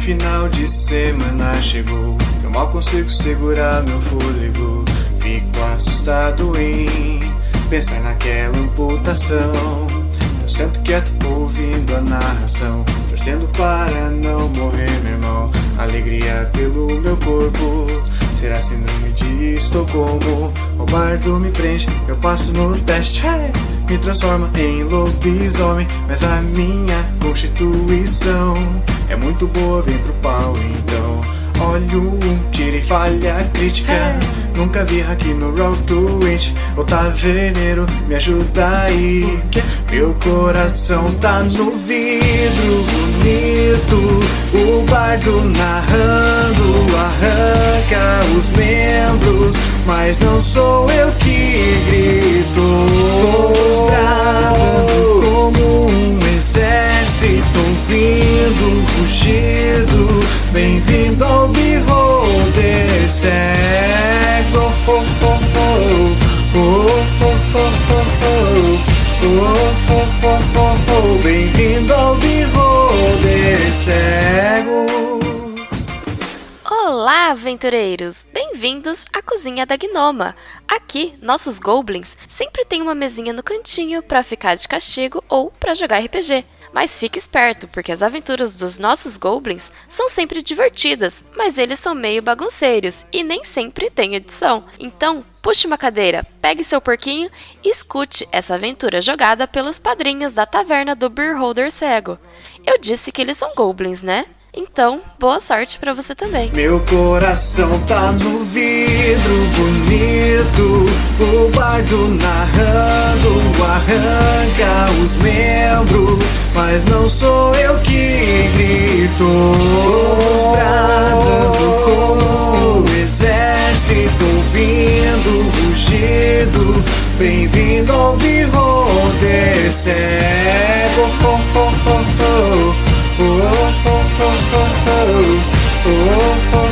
final de semana chegou. Eu mal consigo segurar meu fôlego. Fico assustado em pensar naquela amputação. Eu sento quieto ouvindo a narração, torcendo para não morrer, meu irmão. Alegria pelo meu corpo. Será síndrome de Estocolmo? O bardo me prende, eu passo no teste. Me transforma em lobisomem, mas a minha constituição é muito boa, vem pro pau então. Olho um, tira e falha crítica. Nunca vi aqui no to It. O taverneiro me ajuda aí. Meu coração tá no vidro bonito. O bardo narrando arranca os membros. Mas não sou eu que grito. Bradando como ouvindo o rugido. Bem-vindo ao Beholder Cego. Oh oh oh, oh, oh, oh. Oh, oh, oh, oh. Oh, oh, oh, Bem-vindo ao Beholder Cego. Olá, aventureiros! Bem-vindos à cozinha da Gnoma. Aqui, nossos goblins sempre têm uma mesinha no cantinho para ficar de castigo ou para jogar RPG. Mas fique esperto, porque as aventuras dos nossos goblins são sempre divertidas, mas eles são meio bagunceiros e nem sempre tem edição. Então, puxe uma cadeira, pegue seu porquinho e escute essa aventura jogada pelos padrinhos da taverna do Beer Holder Cego. Eu disse que eles são goblins, né? Então, boa sorte para você também. Meu coração tá no vidro bonito. O bardo narrando arranca os membros. Mas não sou eu que grito. Os bradando como um exército ouvindo o rugido. Bem-vindo ao Beholder cego. Oh, oh, oh, oh. Oh, oh, oh,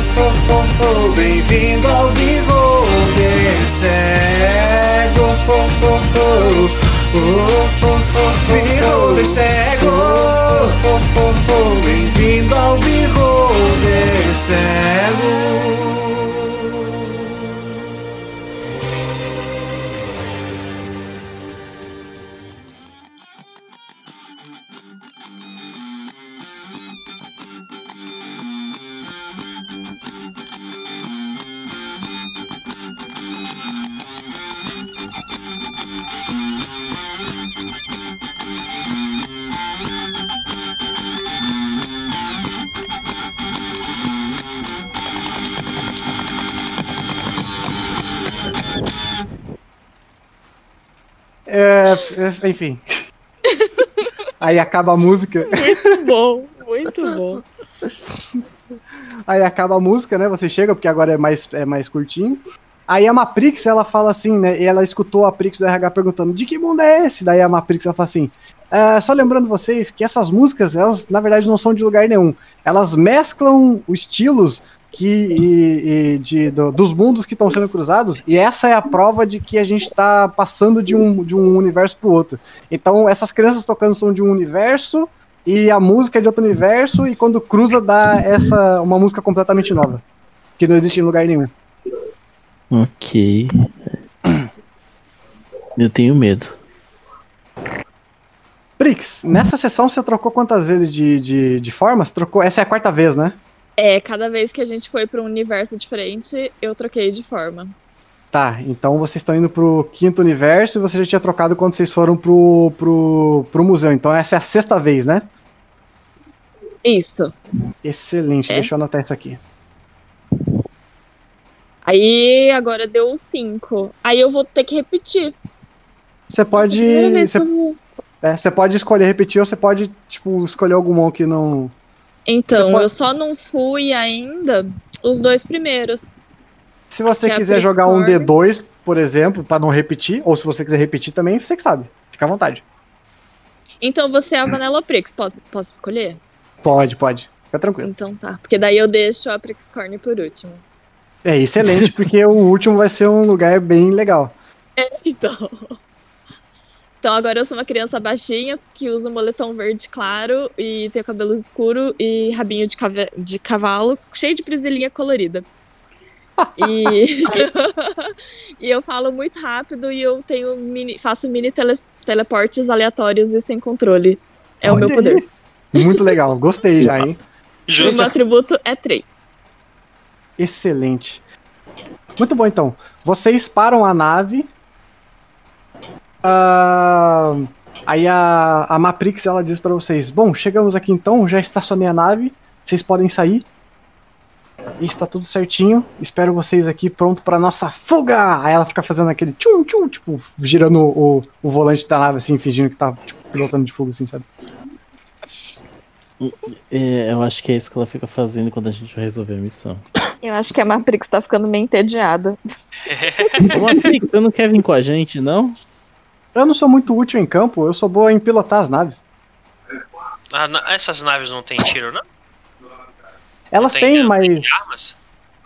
oh, oh, bem-vindo ao bigode cego, oh, oh, oh, oh, oh, bigode cego, oh, oh, oh, oh, oh bem-vindo ao bigode cego. Enfim. Aí acaba a música. Muito bom, muito bom. Aí acaba a música, né? Você chega, porque agora é mais, é mais curtinho. Aí a Maprix, ela fala assim, né? E ela escutou a Prix do RH perguntando: de que mundo é esse? Daí a Maprix ela fala assim: é, só lembrando vocês que essas músicas, elas na verdade não são de lugar nenhum. Elas mesclam os estilos que e, e de, do, dos mundos que estão sendo cruzados, e essa é a prova de que a gente está passando de um, de um universo para o outro. Então, essas crianças tocando são de um universo, e a música é de outro universo, e quando cruza dá essa uma música completamente nova, que não existe em lugar nenhum. Ok. Eu tenho medo. Brix, nessa sessão você trocou quantas vezes de, de, de formas? Trocou, essa é a quarta vez, né? É, cada vez que a gente foi para um universo diferente, eu troquei de forma. Tá, então vocês estão indo pro quinto universo e você já tinha trocado quando vocês foram pro, pro, pro museu. Então essa é a sexta vez, né? Isso. Excelente, É. deixa eu anotar isso aqui. Aí agora deu cinco. Aí eu vou ter que repetir. Você pode. Você, é, você pode escolher repetir ou você pode, tipo, escolher algum que não. Então, pode- eu só não fui ainda os dois primeiros. Se você é quiser Prix jogar um Corner. D2, por exemplo, pra não repetir, ou se você quiser repetir também, você que sabe. Fica à vontade. Então você é a Vanilla Prix. Posso, posso escolher? Pode, pode. Fica tranquilo. Então tá. Porque daí eu deixo a Prix Corner por último. É excelente, porque o último vai ser um lugar bem legal. Então. Então agora eu sou uma criança baixinha que usa um moletom verde claro e tem cabelo escuro e rabinho de, cave- de cavalo cheio de presilhinha colorida. E... e eu falo muito rápido e eu tenho mini, faço mini tele- teleportes aleatórios e sem controle. É o Olha meu poder. aí. Muito legal, gostei já, hein? O Justo. meu atributo é 3. Excelente. Muito bom, então. Vocês param a nave. Ah, aí a, a Maprix ela diz pra vocês: Bom, chegamos aqui então, já estacionei a nave, vocês podem sair. E está tudo certinho. Espero vocês aqui pronto pra nossa fuga! Aí ela fica fazendo aquele tchum tchum, tipo, girando o, o volante da nave assim, fingindo que tá tipo, pilotando de fuga, assim, sabe? É, eu acho que é isso que ela fica fazendo quando a gente vai resolver a missão. Eu acho que a Matrix tá ficando meio entediada. Ô, Matrix, você não quer vir com a gente, não? Eu não sou muito útil em campo, eu sou boa em pilotar as naves. Ah, essas naves não têm tiro, não? Elas Tem, têm, não mas. armas?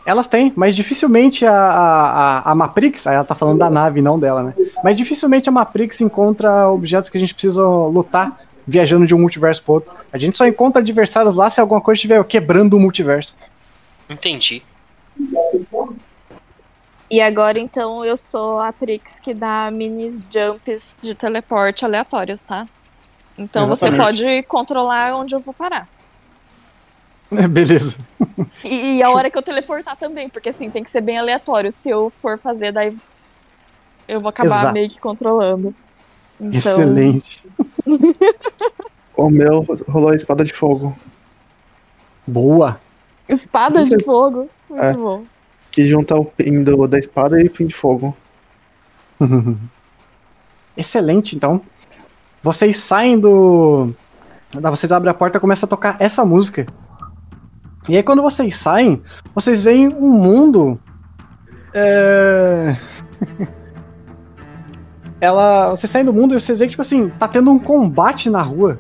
Elas têm, mas dificilmente a, a, a- Maprix, ela tá falando da nave, não dela, né? Mas dificilmente a Maprix encontra objetos que a gente precisa lutar viajando de um multiverso pro outro. A gente só encontra adversários lá se alguma coisa estiver quebrando o multiverso. Entendi. E agora, então, eu sou a Prix que dá minis jumps de teleporte aleatórios, tá? Então você Exatamente. pode controlar onde eu vou parar. Beleza. E, e a hora que eu teleportar também, porque assim, tem que ser bem aleatório. Se eu for fazer, daí eu vou acabar Exato. meio que controlando. Então, Excelente. O meu rolou a espada de fogo. Boa. Espada de fogo. Muito É. bom. Que junta o pin do, da espada e o pin de fogo. Excelente, então. Vocês saem do. Vocês abrem a porta e começa a tocar essa música. E aí, quando vocês saem, vocês veem um mundo. É... Ela. Vocês saem do mundo e vocês veem que, tipo assim, tá tendo um combate na rua.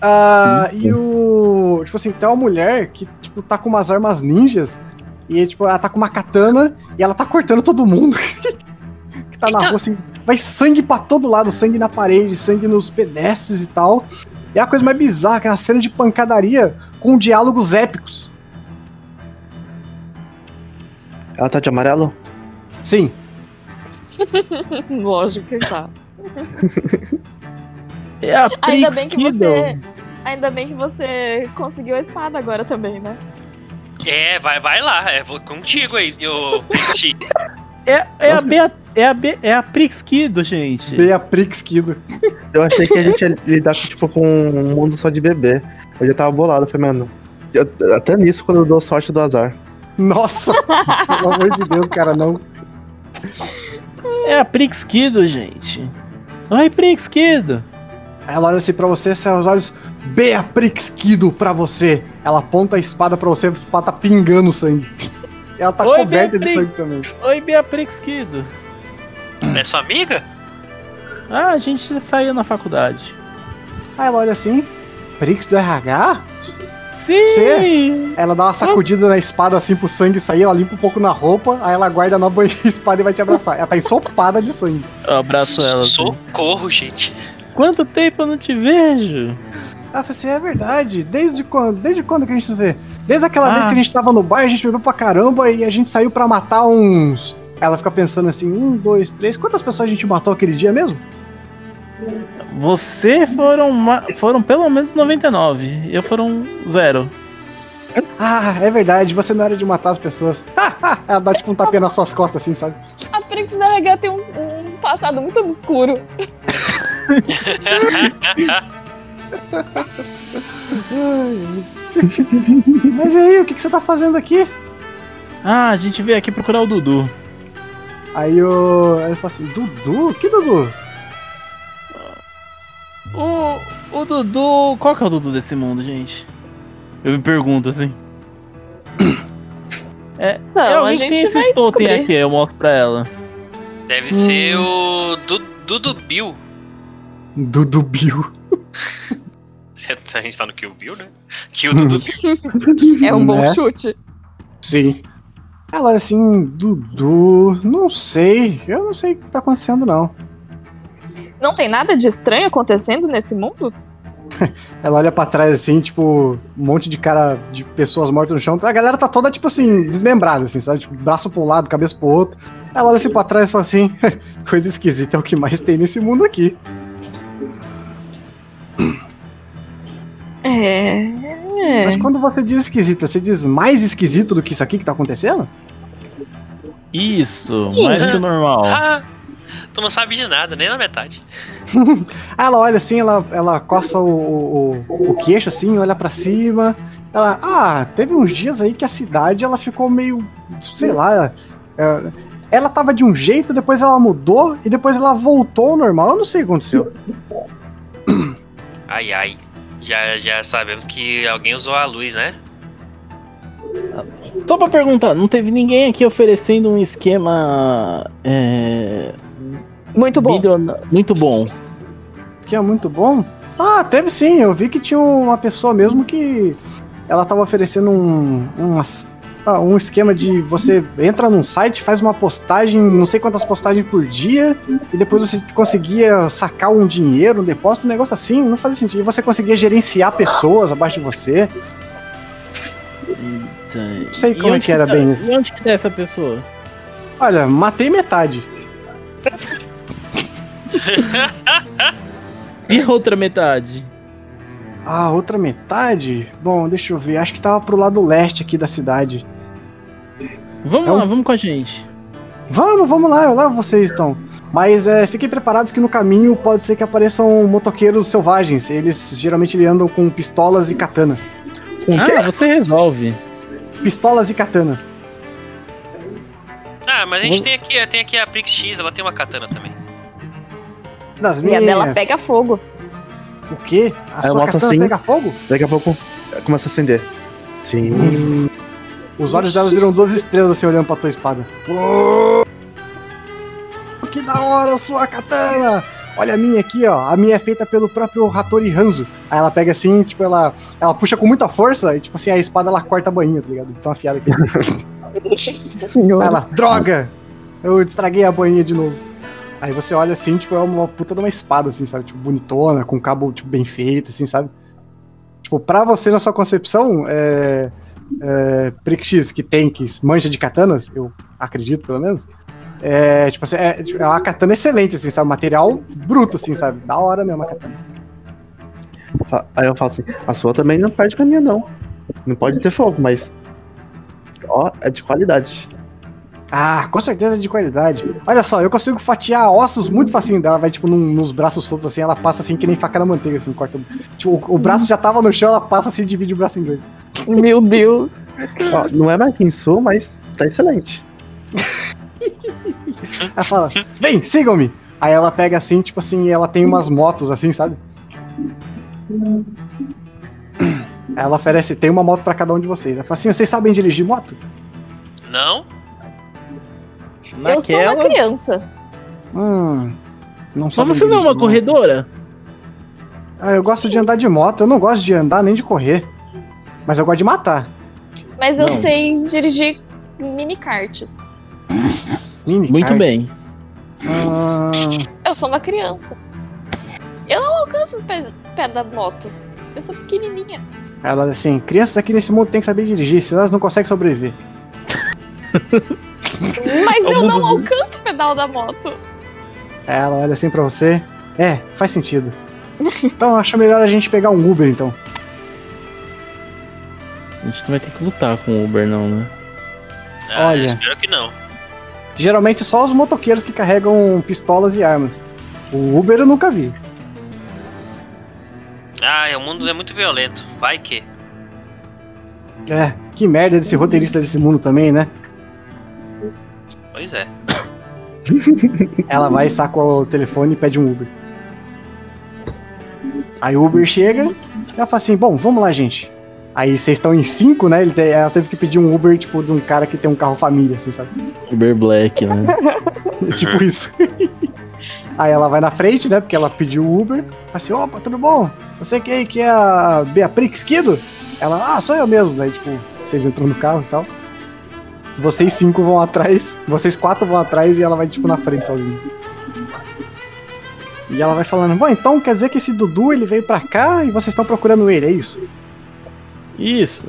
Ah, e o. Tipo assim, tem uma mulher que, tipo, tá com umas armas ninjas. E, tipo, ela tá com uma katana e ela tá cortando todo mundo que tá na Eita. rua, assim. Vai sangue pra todo lado, sangue na parede, sangue nos pedestres e tal. É a coisa mais bizarra, que é uma cena de pancadaria com diálogos épicos. Ela tá de amarelo? Sim, Lógico que tá. É a Ainda bem que você. Ainda bem que você conseguiu a espada agora também, né? É, vai, vai lá. É vou contigo aí, ô Cristi. É, é, a Bea, é, a Be, é a Prix Kiddo, gente. Beatrix Kido. Eu achei que a gente ia lidar com, tipo, com um mundo só de bebê. Eu já tava bolado. Eu falei, mano, eu- até nisso quando eu dou sorte do azar. Nossa, pelo amor de Deus, cara, não. É a Prix Kiddo, gente. Oi, Prix Kiddo. Aí ela olha assim pra você, seus olhos, Beatrix Kido pra você. Ela aponta a espada pra você, a espada tá pingando sangue. Ela tá Oi, coberta de Beatrix. sangue também. Oi, Beatrix Kiddo. É sua amiga? Ah, a gente saiu na faculdade. Aí ela olha assim, Prix do RH? Sim! Aí ela dá uma sacudida na espada assim pro sangue sair, ela limpa um pouco na roupa, aí ela guarda na banha a espada e vai te abraçar. Ela tá ensopada de sangue. Eu abraço ela. assim. Socorro, gente. Quanto tempo eu não te vejo? Ela fala assim, é verdade, desde quando, desde quando que a gente não vê? Desde aquela Ah. vez que a gente tava no bar, a gente bebeu pra caramba e a gente saiu pra matar uns... Ela fica pensando assim, um, dois, três, quantas pessoas a gente matou aquele dia mesmo? Você foram, foram pelo menos 99. Eu foram zero. Ah, é verdade, você não era de matar as pessoas. Ela dá tipo um tapinha nas suas costas assim, sabe? A Prix RH tem um, um passado muito obscuro. Mas e aí, o que, que você tá fazendo aqui? Ah, a gente veio aqui procurar o Dudu. Aí o. Aí ele fala assim, Dudu? Que Dudu? O, o Dudu. Qual que é o Dudu desse mundo, gente? Eu me pergunto assim. É, Não, é a alguém que gente tem esse vai totem aqui, eu mostro pra ela. Deve ser o Du- Dudu Bill. Dudu Bill. A gente tá no Kill Bill, né? Kill Dudu Bill. É um bom Né? chute. Sim. Ela assim, Dudu, não sei. Eu não sei o que tá acontecendo, não. Não tem nada de estranho acontecendo nesse mundo? Ela olha pra trás assim, tipo, um monte de cara de pessoas mortas no chão. A galera tá toda, tipo assim, desmembrada, assim, sabe? Tipo, braço pra um lado, cabeça pro outro. Ela olha assim pra trás e fala assim: coisa esquisita é o que mais tem nesse mundo aqui. É. é. Mas quando você diz esquisita, você diz mais esquisito do que isso aqui que tá acontecendo? Isso, mais que o normal. Ah, tu não sabe de nada, nem na metade. Ela olha assim, ela, ela coça o, o, o queixo assim, olha pra cima. Ela, ah, teve uns dias aí que a cidade ela ficou meio, sei lá. é, ela tava de um jeito, depois ela mudou e depois ela voltou ao normal. Eu não sei o que aconteceu. Ai, ai. Já, já sabemos que alguém usou a luz, né? Só pra perguntar, não teve ninguém aqui oferecendo um esquema. É, Muito bom. muito bom. Que é muito bom. Ah, teve sim. Eu vi que tinha uma pessoa mesmo que ela tava oferecendo um, umas- um esquema de você entra num site, faz uma postagem, não sei quantas postagens por dia, e depois você conseguia sacar um dinheiro, um depósito, um negócio assim, não fazia sentido. E você conseguia gerenciar pessoas abaixo de você. Eita. Não sei como é que era tá- bem isso. E onde que tá essa pessoa? Olha, matei metade. E a outra metade? Ah, outra metade? Bom, deixa eu ver. Acho que tava pro lado leste aqui da cidade. Vamos É um- lá, vamos com a gente. Vamos, vamos lá, eu levo vocês então. Mas é, fiquem preparados que no caminho pode ser que apareçam motoqueiros selvagens. Eles geralmente andam com pistolas e katanas. Com? Ah, você resolve. Pistolas e katanas. Ah, mas a gente tem aqui, tem aqui a Prix X, ela tem uma katana também. Das E a minhas. dela pega fogo. O quê? A Aí eu sua katana assim. pega fogo? Daqui a pouco começa a acender. Sim. Os olhos delas viram duas estrelas assim olhando pra tua espada. Uou! Que da hora sua katana! Olha a minha aqui, ó. A minha é feita pelo próprio Hattori Hanzo. Aí ela pega assim, tipo, ela, ela puxa com muita força e, tipo assim, a espada ela corta a bainha, tá ligado? Então afiada aqui. Aí ela, droga! Eu estraguei a bainha de novo. Aí você olha assim, tipo, é uma puta de uma espada, assim, sabe? Tipo, bonitona, com cabo, tipo, bem feito, assim, sabe? Tipo, pra você, na sua concepção, é... é que tem, que manja de katanas, eu acredito, pelo menos, é, tipo assim, é, tipo, é uma katana excelente, assim, sabe? Material bruto, assim, sabe? Da hora mesmo a katana. Aí eu falo assim, a sua também não perde pra minha, não. Não pode ter fogo, mas. Ó, é de qualidade. Ah, com certeza é de qualidade. Olha só, eu consigo fatiar ossos muito facinho dela, vai tipo num- nos braços soltos assim, ela passa assim que nem faca na manteiga, assim, corta. Tipo, o, o braço já tava no chão, ela passa assim e divide o braço em dois. Meu Deus. Ó, não é mais quem sou, mas tá excelente. Ela fala, vem, sigam-me! Aí ela pega assim, tipo assim, ela tem umas motos assim, sabe? Aí ela oferece, tem uma moto pra cada um de vocês. Ela fala assim, vocês sabem dirigir moto? Não? Eu sou uma criança. Hum. Não Mas você não é uma moto. corredora? Ah, eu gosto de andar de moto, eu não gosto de andar nem de correr. Mas eu gosto de matar. Mas eu Não. sei dirigir mini karts. Mini Muito karts. bem. Ah, Eu sou uma criança. Eu não alcanço os pés, pés da moto. Eu sou pequenininha. ela assim, crianças aqui nesse mundo têm que saber dirigir, senão elas não conseguem sobreviver. Mas É eu não alcanço o pedal da moto. Aí ela olha assim pra você. É, faz sentido. Então acho melhor a gente pegar um Uber então. A gente não vai ter que lutar com o Uber, não, né? Ah, Olha. eu espero que não. Geralmente só os motoqueiros que carregam pistolas e armas. O Uber eu nunca vi. Ah, o mundo é muito violento. Vai que. É, que merda desse roteirista desse mundo também, né? Pois é. Ela vai, saca o telefone e pede um Uber. Aí o Uber chega e ela fala assim: Bom, vamos lá, gente. Aí vocês estão em cinco, né? Ele te- ela teve que pedir um Uber, tipo, de um cara que tem um carro família, assim, sabe? Uber Black, né? tipo isso. Aí ela vai na frente, né? Porque ela pediu o Uber. Fala assim: Opa, tudo bom? Você que aí que é a Beatrix Kido? Ela, ah, sou eu mesmo. Daí, tipo, vocês entram no carro e tal. Vocês cinco vão atrás, vocês quatro vão atrás e ela vai, tipo, na frente sozinha. E ela vai falando, bom, então quer dizer que esse Dudu ele veio pra cá e vocês estão procurando ele, é isso? Isso.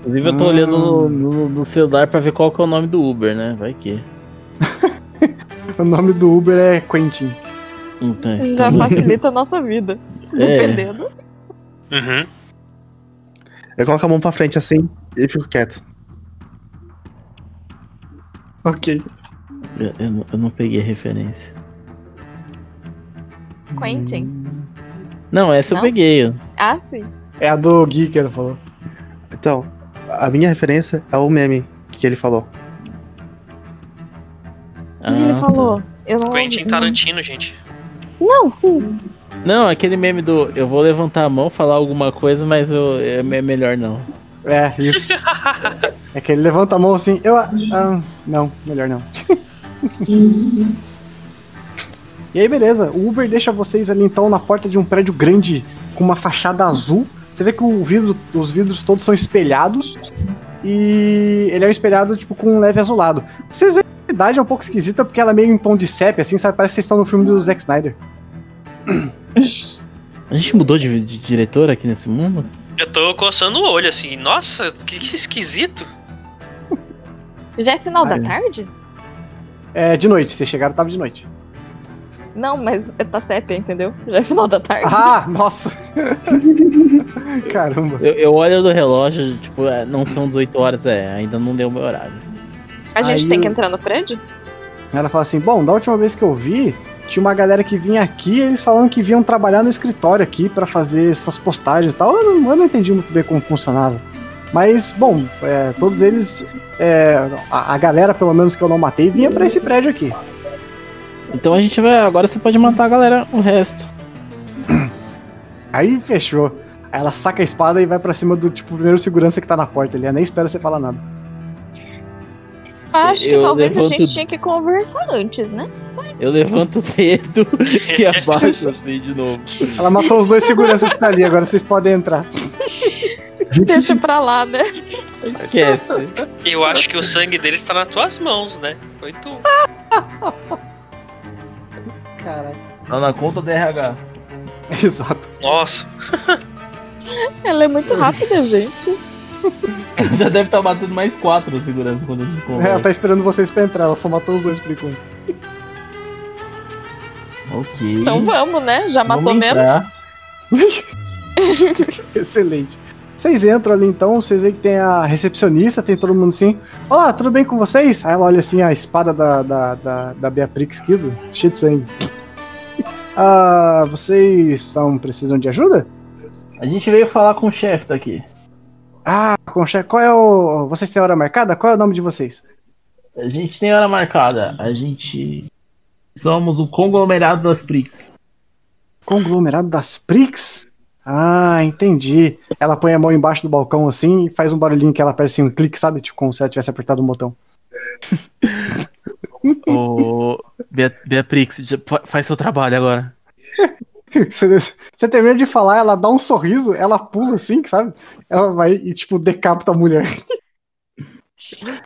Inclusive eu tô Hum. olhando no, no- no celular pra ver qual que é o nome do Uber, né? Vai que. O nome do Uber é Quentin. Então, Já facilita a nossa vida. É. Dependendo. Uhum. Eu coloco a mão pra frente assim e fico quieto. Ok. eu, eu não- eu não peguei a referência. Quentin. Não, essa eu Não? peguei. Ah, sim. É a do Gui que ele falou. Então, a minha referência é o meme que ele falou. O que ele Ah, tá. falou? Eu não Quentin Tarantino, gente. Não, sim. Não, aquele meme do eu vou levantar a mão, falar alguma coisa, mas eu, é me- melhor não. É, isso. é que ele levanta a mão assim, eu. Ah, não, melhor não. e aí, beleza. O Uber deixa vocês ali então na porta de um prédio grande com uma fachada azul. Você vê que o vidro, os vidros todos são espelhados. E ele é espelhado tipo com um leve azulado. Vocês veem que a cidade é um pouco esquisita porque ela é meio em tom de sépia, assim, sabe? Parece que vocês estão no filme do Zack Snyder. A gente mudou de, de diretor aqui nesse mundo? Eu tô coçando o olho assim, nossa, que, que esquisito. Já é final Ai. da tarde? É de noite, vocês chegaram, tava de noite. Não, mas tá sépia, entendeu? Já é final da tarde. Ah, nossa! Caramba. Eu, eu olho no relógio, tipo, é, não são 18 horas, é, ainda não deu o meu horário. A gente Aí tem eu- que entrar no prédio? Ela fala assim: Bom, da última vez que eu vi, tinha uma galera que vinha aqui, eles falando que vinham trabalhar no escritório aqui pra fazer essas postagens e tal. Eu não, eu não entendi muito bem como funcionava. Mas, bom, é, todos eles, é, a, a galera, pelo menos que eu não matei, vinha pra esse prédio aqui. Então a gente vai. Agora você pode matar a galera, o resto. Aí fechou. Aí ela saca a espada e vai pra cima do tipo primeiro segurança que tá na porta ali. Ela nem espera você falar nada. Acho que Eu talvez a levanto- gente tinha que conversar antes, né? Eu levanto o dedo e abaixo assim de novo. Ela matou os dois seguranças que tá ali, agora vocês podem entrar. Deixa pra lá, né? Esquece. Eu acho que o sangue deles tá nas tuas mãos, né? Foi tu. Caralho. Tá na conta do RH. Exato. Nossa. Ela é muito rápida, gente. Já deve estar batendo mais quatro no segurança quando a gente Ela conversa. tá esperando vocês pra entrar, ela só matou os dois por enquanto. Ok. Então vamos, né? Já matou Vamos mesmo? entrar. Excelente. Vocês entram ali então, vocês veem que tem a recepcionista, tem todo mundo assim. Olá, tudo bem com vocês? Aí ela olha assim a espada da, da, da, da Beatrix Kido, cheia de sangue. Ah, vocês são, precisam de ajuda? A gente veio falar com o chefe daqui. Ah, Concha, qual é o. Vocês têm hora marcada? Qual é o nome de vocês? A gente tem hora marcada. A gente. Somos o conglomerado das Prix. Conglomerado das Prix? Ah, entendi. Ela põe a mão embaixo do balcão assim e faz um barulhinho que ela parece um clique, sabe? Tipo como se ela tivesse apertado um botão. Ô. Bea- Beatrix, faz seu trabalho agora. Você, você termina de falar, ela dá um sorriso, ela pula assim, sabe? Ela vai e, tipo, decapita a mulher.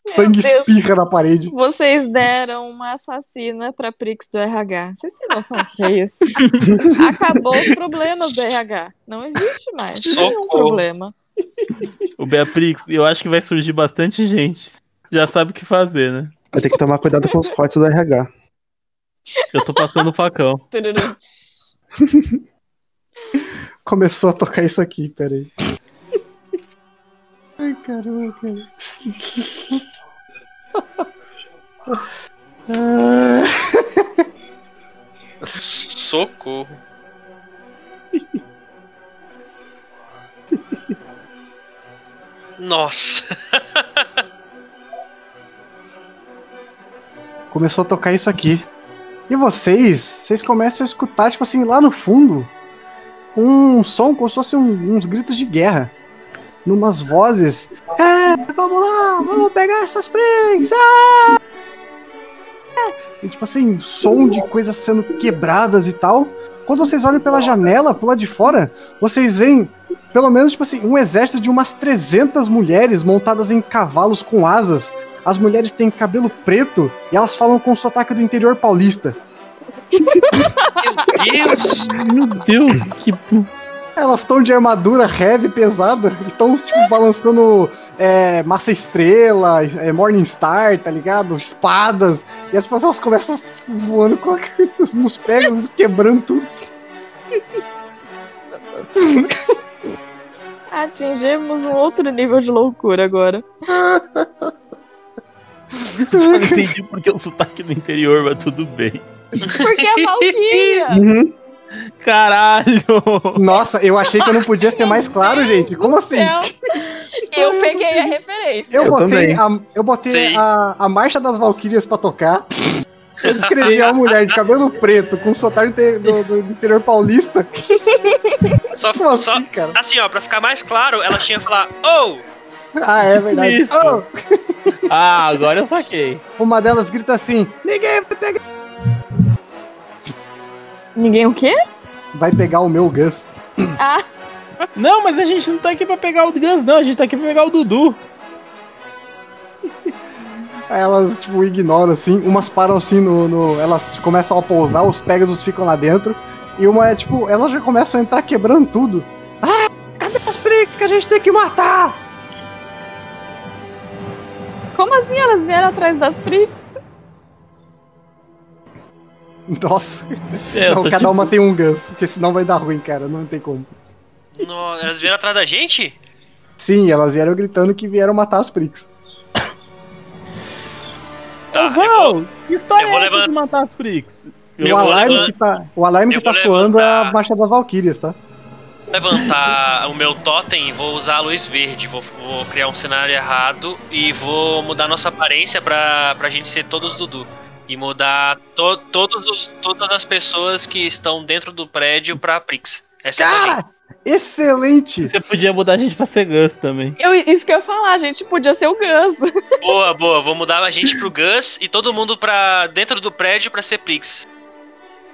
Sangue Deus. espirra na parede. Vocês deram uma assassina pra Prix do RH. Vocês têm noção do que é isso? Acabou os problemas do RH. Não existe mais. Nenhum Socorro. problema. O Beatrix, eu acho que vai surgir bastante gente. Já sabe o que fazer, né? Vai ter que tomar cuidado com os cortes do RH. Eu tô passando o facão. Começou a tocar isso aqui, peraí. Ai, caramba, cara. Socorro. Nossa. Começou a tocar isso aqui. E vocês, vocês começam a escutar, tipo assim, lá no fundo, um som como se fosse um- uns gritos de guerra. Numas vozes. É, vamos lá, vamos pegar essas Springs! Ah! E tipo assim, som de coisas sendo quebradas e tal. Quando vocês olham pela janela, pro lado de fora, vocês veem, pelo menos, tipo assim, um exército de umas 300 mulheres montadas em cavalos com asas. As mulheres têm cabelo preto e elas falam com sotaque do interior paulista. Meu Deus! Meu Deus, que. Elas estão de armadura heavy, pesada, e estão, tipo, balançando é, Massa Estrela, é, Morningstar, tá ligado? Espadas. E as pessoas começam tipo, voando com nos pegas, quebrando tudo. Atingimos um outro nível de loucura agora. Só não entendi porque o sotaque do interior, mas tudo bem. Porque é Valkyria! Uhum. Caralho! Nossa, eu achei que eu não podia ser mais claro, gente. Como assim? Eu peguei a referência. Eu Eu botei, também. a, eu botei a, a Marcha das Valquírias pra tocar. Eu escrevi uma mulher de cabelo preto com sotaque do, do- interior paulista. Só, Como só, assim, cara? assim, ó, pra ficar mais claro, ela tinha que falar, oh! Ah, é verdade. Isso. Oh, Ah, agora eu saquei. uma delas grita assim: Ninguém vai pegar, Ninguém o quê? vai pegar o meu Gus. Ah, Não, mas a gente não tá aqui pra pegar o Gus, não. A gente tá aqui pra pegar o Dudu. Aí elas, tipo, ignoram assim. Umas param assim no. no- elas começam a pousar, os Pegasus ficam lá dentro. E uma é tipo, elas já começam a entrar quebrando tudo. Ah, cadê os Pricks que a gente tem que matar? como assim elas vieram atrás das Prix? Nossa, É, eu não, cada tipo- uma tem um Gus, porque senão vai dar ruim, cara. Não tem como. No, elas vieram atrás da gente? Sim, elas vieram gritando que vieram matar as Pricks. Tá, Val, vou, que história é vou essa de matar as Prix? Eu o vou alarme, levan- que tá, o alarme eu que tá vou soando é a levantar- marcha das Valkyrias, tá? levantar o meu totem e vou usar a luz verde. Vou, vou criar um cenário errado e vou mudar nossa aparência pra, pra gente ser todos Dudu. E mudar to, todos os, todas as pessoas que estão dentro do prédio pra Prix. Essa é a. Cara, excelente! Você podia mudar a gente pra ser Gus também. Eu, isso que eu ia falar, gente, podia ser o Gus. Boa, boa. Vou mudar a gente pro Gus e todo mundo pra dentro do prédio pra ser Prix.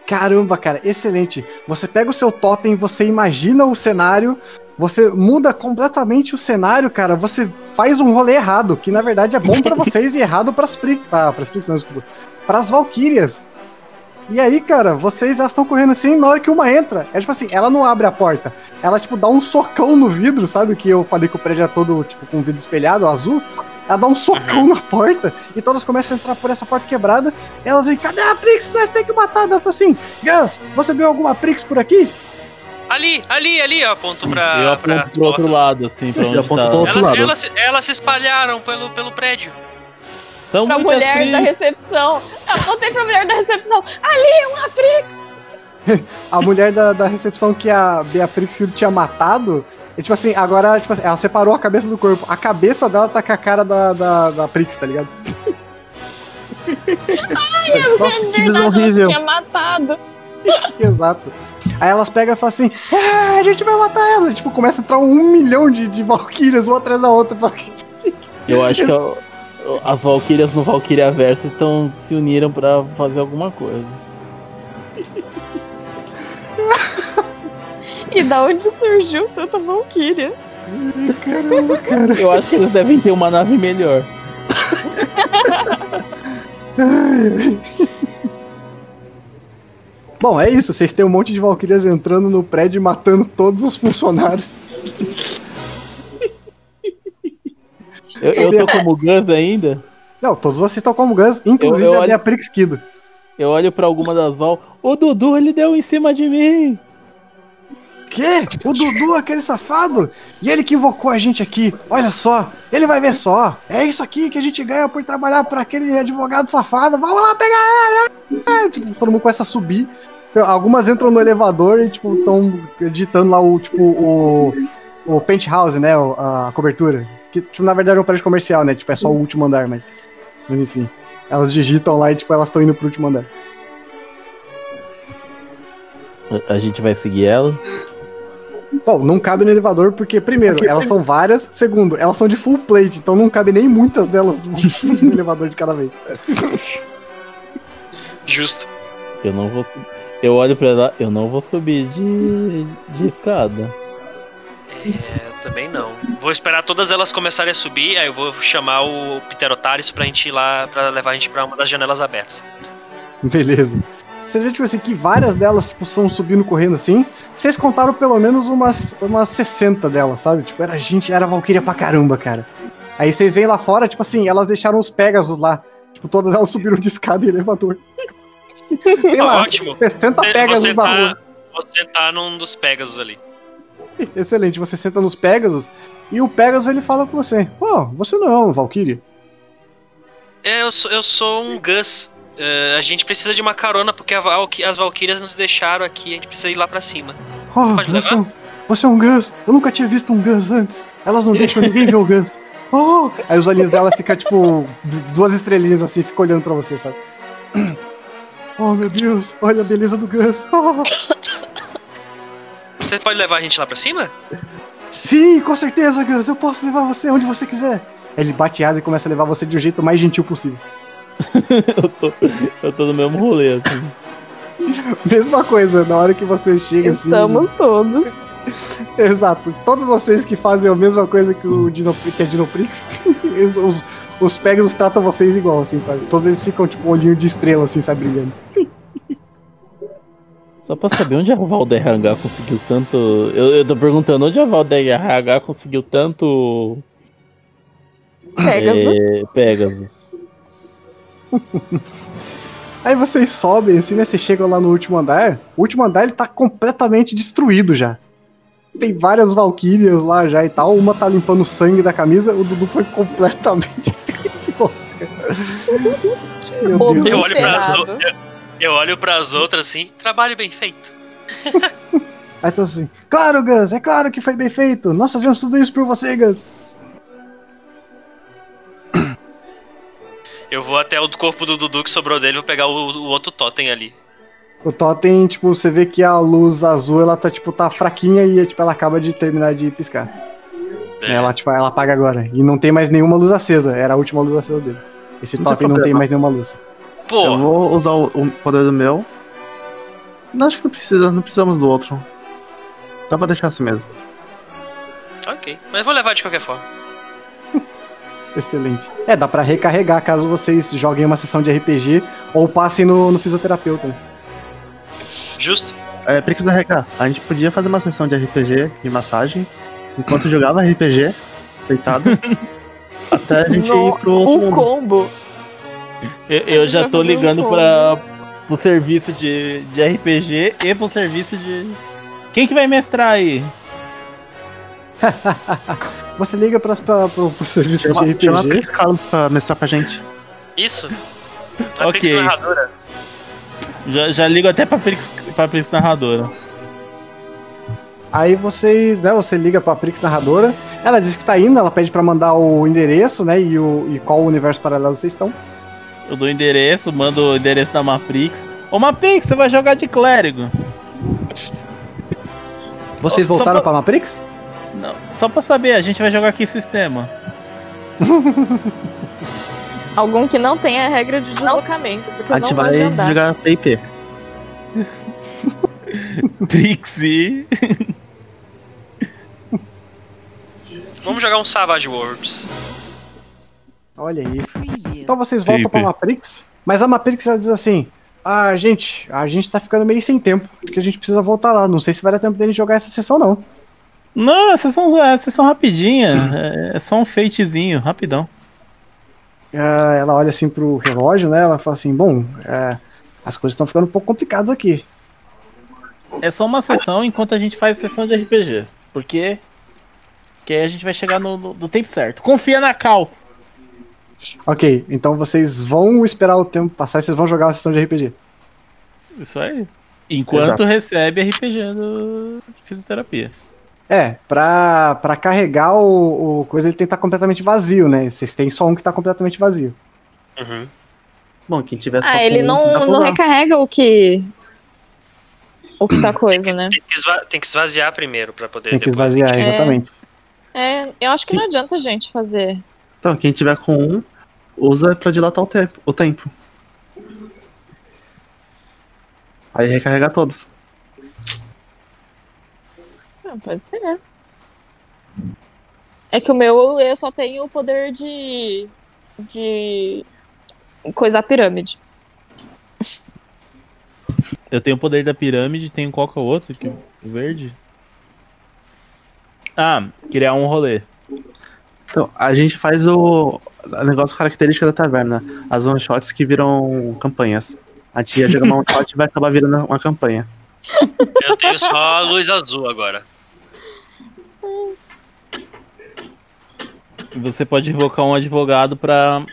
Caramba, cara, excelente. Você pega o seu totem, você imagina o cenário, você muda completamente o cenário, cara. Você faz um rolê errado, que na verdade é bom pra vocês e errado pras Prix. Ah, pras Prix, não, desculpa. Pras Valkyrias. E aí, cara, vocês elas estão correndo assim, na hora que uma entra, é tipo assim, ela não abre a porta, ela tipo dá um socão no vidro, sabe? Que eu falei que o prédio é todo tipo com vidro espelhado, azul. Ela dá um socão na porta e todas começam a entrar por essa porta quebrada. Elas dizem, cadê a Prix? Nós temos que matar. Ela falou assim, Gus, você viu alguma Prix por aqui? Ali, ali, ali, ó. Aponto pra. eu pra aponto pro outro lado, assim, pra onde tá. pro outro Elas, lado. elas, se- elas se espalharam pelo, pelo prédio. São Pra muitas mulher Prix. da recepção. Eu botei pra mulher da recepção. Ali, uma Prix! A mulher da, da recepção que a Beatrix tinha matado, e, tipo assim, agora, tipo assim, ela separou a cabeça do corpo. A cabeça dela tá com a cara da, da, da Prix, tá ligado? Nossa, que visão Verdade, horrível. tinha matado. Exato. Aí elas pegam e falam assim, ah, a gente vai matar ela. E, tipo, começa a entrar um milhão de, de Valkyrias, uma atrás da outra. Eu acho que ó, as Valkyrias no Valkyria Verso estão se uniram pra fazer alguma coisa. E da onde surgiu tanta Valkyria? Caramba, cara. Eu acho que eles devem ter uma nave melhor. Bom, é isso. Vocês têm um monte de Valkyrias entrando no prédio e matando todos os funcionários. Eu, eu tô como Gus ainda. Não, todos vocês estão como Gus, inclusive Eu- eu a olho- Beatrix Kido. Eu olho pra alguma das Val. O Dudu, ele deu em cima de mim. Quê? O Dudu, aquele safado? E ele que invocou a gente aqui. Olha só, ele vai ver só. É isso aqui que a gente ganha por trabalhar para aquele advogado safado. Vamos lá pegar ele. É, tipo, todo mundo começa a subir. Algumas entram no elevador e, tipo, estão editando lá o, tipo, o, o penthouse, né? A cobertura. Que, tipo, na verdade é um prédio comercial, né? Tipo, é só o último andar, mas... Mas enfim. Elas digitam lá e, tipo, elas estão indo pro último andar. A, gente vai seguir ela. Bom, não cabe no elevador porque, primeiro, elas são várias. Segundo, elas são de full plate, então não cabe nem muitas delas no elevador de cada vez. Justo. Eu não vou. Eu olho pra ela. Eu não vou subir de, de escada. É, eu também não. Vou esperar todas elas começarem a subir, aí eu vou chamar o Pterotários pra gente ir lá, pra levar a gente pra uma das janelas abertas. Beleza. Vocês veem, tipo assim, que várias delas, tipo, são subindo correndo assim. Vocês contaram pelo menos umas, umas 60 delas, sabe? Tipo, era gente, era Valkyria pra caramba, cara. Aí vocês veem lá fora, tipo assim, elas deixaram os Pegasus lá. Tipo, todas elas subiram de escada e elevador. Tem lá, Ótimo. 60 Você- Pegasus na tá, rua. você tá num dos Pegasus ali. Excelente, você senta nos Pegasus e o Pegasus ele fala com você: Pô, você não é um Valkyrie. É, eu sou, eu sou um Gus. É, a gente precisa de uma carona porque Valky- as Valkyrias nos deixaram aqui. A gente precisa ir lá pra cima. Oh, Pode você, é levar? um, você é um Gus. Eu nunca tinha visto um Gus antes. Elas não deixam ninguém ver o Gus. Oh! Aí os olhinhos dela ficam, tipo, duas estrelinhas assim, fica olhando pra você, sabe? Oh, meu Deus, olha a beleza do Gus. Oh. Você pode levar a gente lá pra cima? Sim, com certeza, Gus. Eu posso levar você onde você quiser. Ele bate asa e começa a levar você de um jeito mais gentil possível. eu, tô, eu tô no mesmo rolê, assim. Mesma coisa, na hora que você chega assim. Estamos todos. Exato. Todos vocês que fazem a mesma coisa que o Dino, que a Dinoprix, eles- os, os Pegasus tratam vocês igual, assim, sabe? Todos eles ficam, tipo, olhinho de estrela, assim, sabe, brilhando. Só pra saber onde a Valder RH conseguiu tanto. Eu, eu tô perguntando onde a Valder RH conseguiu tanto. Pegasus. é, Pegasus. Aí vocês sobem, assim, né? Vocês chegam lá no último andar. O último andar, ele tá completamente destruído já. Tem várias valquírias lá já e tal. Uma tá limpando o sangue da camisa. O Dudu foi completamente... Nossa. Meu Deus Eu olho, eu, eu olho pras outras assim, trabalho bem feito. Aí tá assim, claro, Gus, é claro que foi bem feito. Nós fazemos tudo isso por você, Gus. Eu vou até o corpo do Dudu que sobrou dele, vou pegar o, o outro totem ali. O totem, tipo, você vê que a luz azul, ela tá, tipo, tá fraquinha e, tipo, ela acaba de terminar de piscar. É. Ela, tipo, ela apaga agora. E não tem mais nenhuma luz acesa. Era a última luz acesa dele. Esse Não tem totem não tem mais nenhuma luz. Pô, Eu vou usar o, o poder do meu. Não, acho que não precisa, não precisamos do outro. Dá pra deixar assim mesmo. ok. Mas vou levar de qualquer forma. Excelente. É, dá pra recarregar caso vocês joguem uma sessão de RPG ou passem no, no fisioterapeuta. Justo? É, Prix da a gente podia fazer uma sessão de RPG, de massagem, enquanto jogava RPG, deitado, até a gente ir pro outro O mundo. combo. Eu, eu já tô um ligando pra, pro serviço de, de RPG e pro serviço de. Quem que vai mestrar aí? Você liga pras, pra, pro, pro serviço Chama, de chama a RPG. Carlos pra mestrar pra gente. Isso? A Ok. Narradora. Já, já ligo até pra Prix, pra Prix Narradora. Aí vocês, né, você liga pra Prix Narradora. Ela diz que tá indo, ela pede pra mandar o endereço, né, e, o, e qual universo paralelo vocês estão. Eu dou o endereço, mando o endereço da Maprix. Ô Maprix, você vai jogar de clérigo. Vocês voltaram pra- pra Maprix? Não, só pra saber, a gente vai jogar que sistema? Algum que não tenha regra de deslocamento, porque A eu gente vai jogar PIP. Prixie. Vamos jogar um Savage Worlds. Olha aí. Então vocês voltam pra Maprix, mas a Maprix ela diz assim: Ah, gente, a gente tá ficando meio sem tempo, porque a gente precisa voltar lá. Não sei se vai dar tempo dele jogar essa sessão, não. Não, é sessão, é sessão rapidinha. É, é só um feitezinho, rapidão. Ah, ela olha assim pro relógio, né? Ela fala assim: Bom, é, as coisas estão ficando um pouco complicadas aqui. É só uma sessão enquanto a gente faz sessão de RPG. Porque. Que aí a gente vai chegar no, no- no tempo certo. Confia na Cal. Ok, então vocês vão esperar o tempo passar e vocês vão jogar uma sessão de RPG. Isso aí. Enquanto Exato. recebe RPG do de fisioterapia. É, pra, pra carregar o, o coisa ele tem que estar completamente vazio, né? Vocês têm só um que tá completamente vazio. Uhum. Bom, quem tiver só Ah, ele um, não, dá pra não usar. recarrega o que. O que tá coisa, né? Tem que, esva- tem que esvaziar primeiro pra poder. Tem que depois- esvaziar, É. exatamente. É, eu acho que não adianta a gente fazer. Então, quem tiver com um, usa pra dilatar o tempo. O tempo. Aí recarrega todos. Ah, pode ser, né? É que o meu eu só tenho o poder de. de. coisa a pirâmide. Eu tenho o poder da pirâmide, tenho qual que é o outro? Que, o verde? Ah, criar um rolê. Então, a gente faz o, o negócio característico da taverna. As one shots que viram campanhas. A tia joga uma one shot e vai acabar virando uma campanha. Eu tenho só a luz azul agora. Você pode invocar um advogado pra,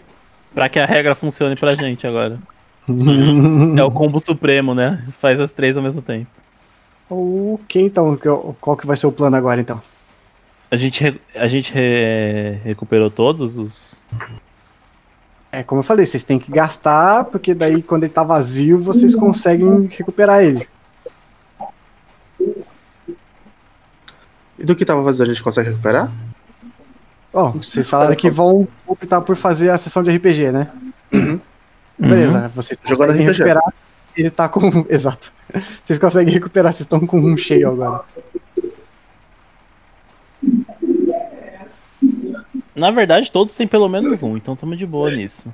pra que a regra funcione pra gente agora. É o combo supremo, né? Faz as três ao mesmo tempo. Ok, então, qual que vai ser o plano agora, então? A gente, re- a gente re- recuperou todos os. É, como eu falei, vocês têm que gastar, porque daí quando ele tá vazio, vocês conseguem recuperar ele. E do que tava vazio a gente consegue recuperar? Ó, vocês falaram que vão optar por fazer a sessão de RPG, né? Beleza, vocês Jogando conseguem recuperar. Ele tá com. Exato. Vocês conseguem recuperar, vocês estão com um cheio agora. Na verdade, todos têm pelo menos um, então estamos de boa nisso.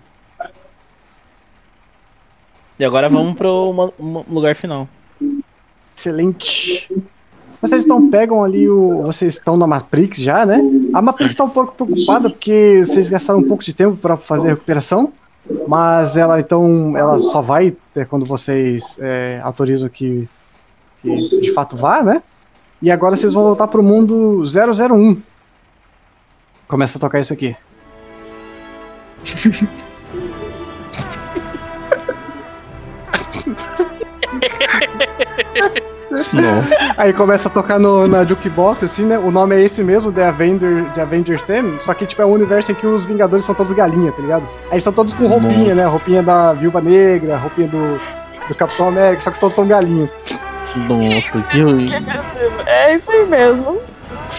E agora vamos uma- uma- lugar final. Excelente. Vocês estão pegam ali o. Vocês estão na Matrix já, né? A Matrix tá um pouco preocupada porque vocês gastaram um pouco de tempo para fazer a recuperação. Mas ela então. Ela só vai é, quando vocês é, autorizam que, que de fato vá, né? E agora vocês vão voltar pro mundo 001. Começa a tocar isso aqui. Nossa. Aí começa a tocar no, na jukebox, assim, né? O nome é esse mesmo, The, Avenger, The Avengers Theme, só que, tipo, é um universo em que os Vingadores são todos galinha, tá ligado? Aí estão todos com roupinha, né? Roupinha da Viúva Negra, roupinha do, do Capitão América, só que todos são galinhas. Nossa, que ruim. É isso aí mesmo.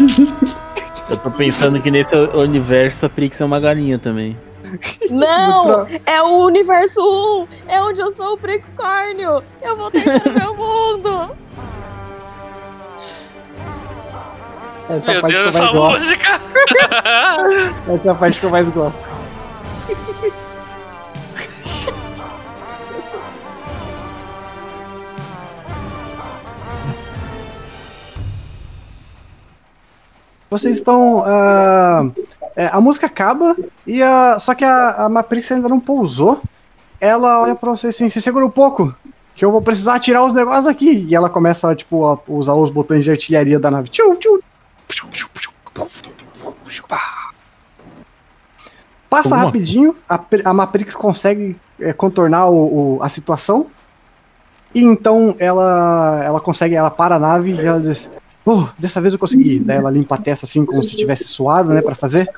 Eu tô pensando que nesse universo a Prix é uma galinha também. Não! É o universo 1! É onde eu sou o Prixcórnio! Eu voltei para o meu mundo! Essa a Meu parte Deus, que eu essa mais gosto. música! Essa é a parte que eu mais gosto. Vocês estão. ah, é, a música acaba, e a, só que a, a Matrix ainda não pousou. Ela olha pra você assim: se segura um pouco, que eu vou precisar tirar os negócios aqui. E ela começa tipo, a usar os botões de artilharia da nave. Tchiu, pá. Passa rapidinho, a, a Matrix consegue é, contornar o, o- a situação. E então ela, ela consegue, ela para a nave e ela diz: Oh, dessa vez eu consegui. Daí ela limpa a testa assim, como se tivesse suado, né, pra fazer.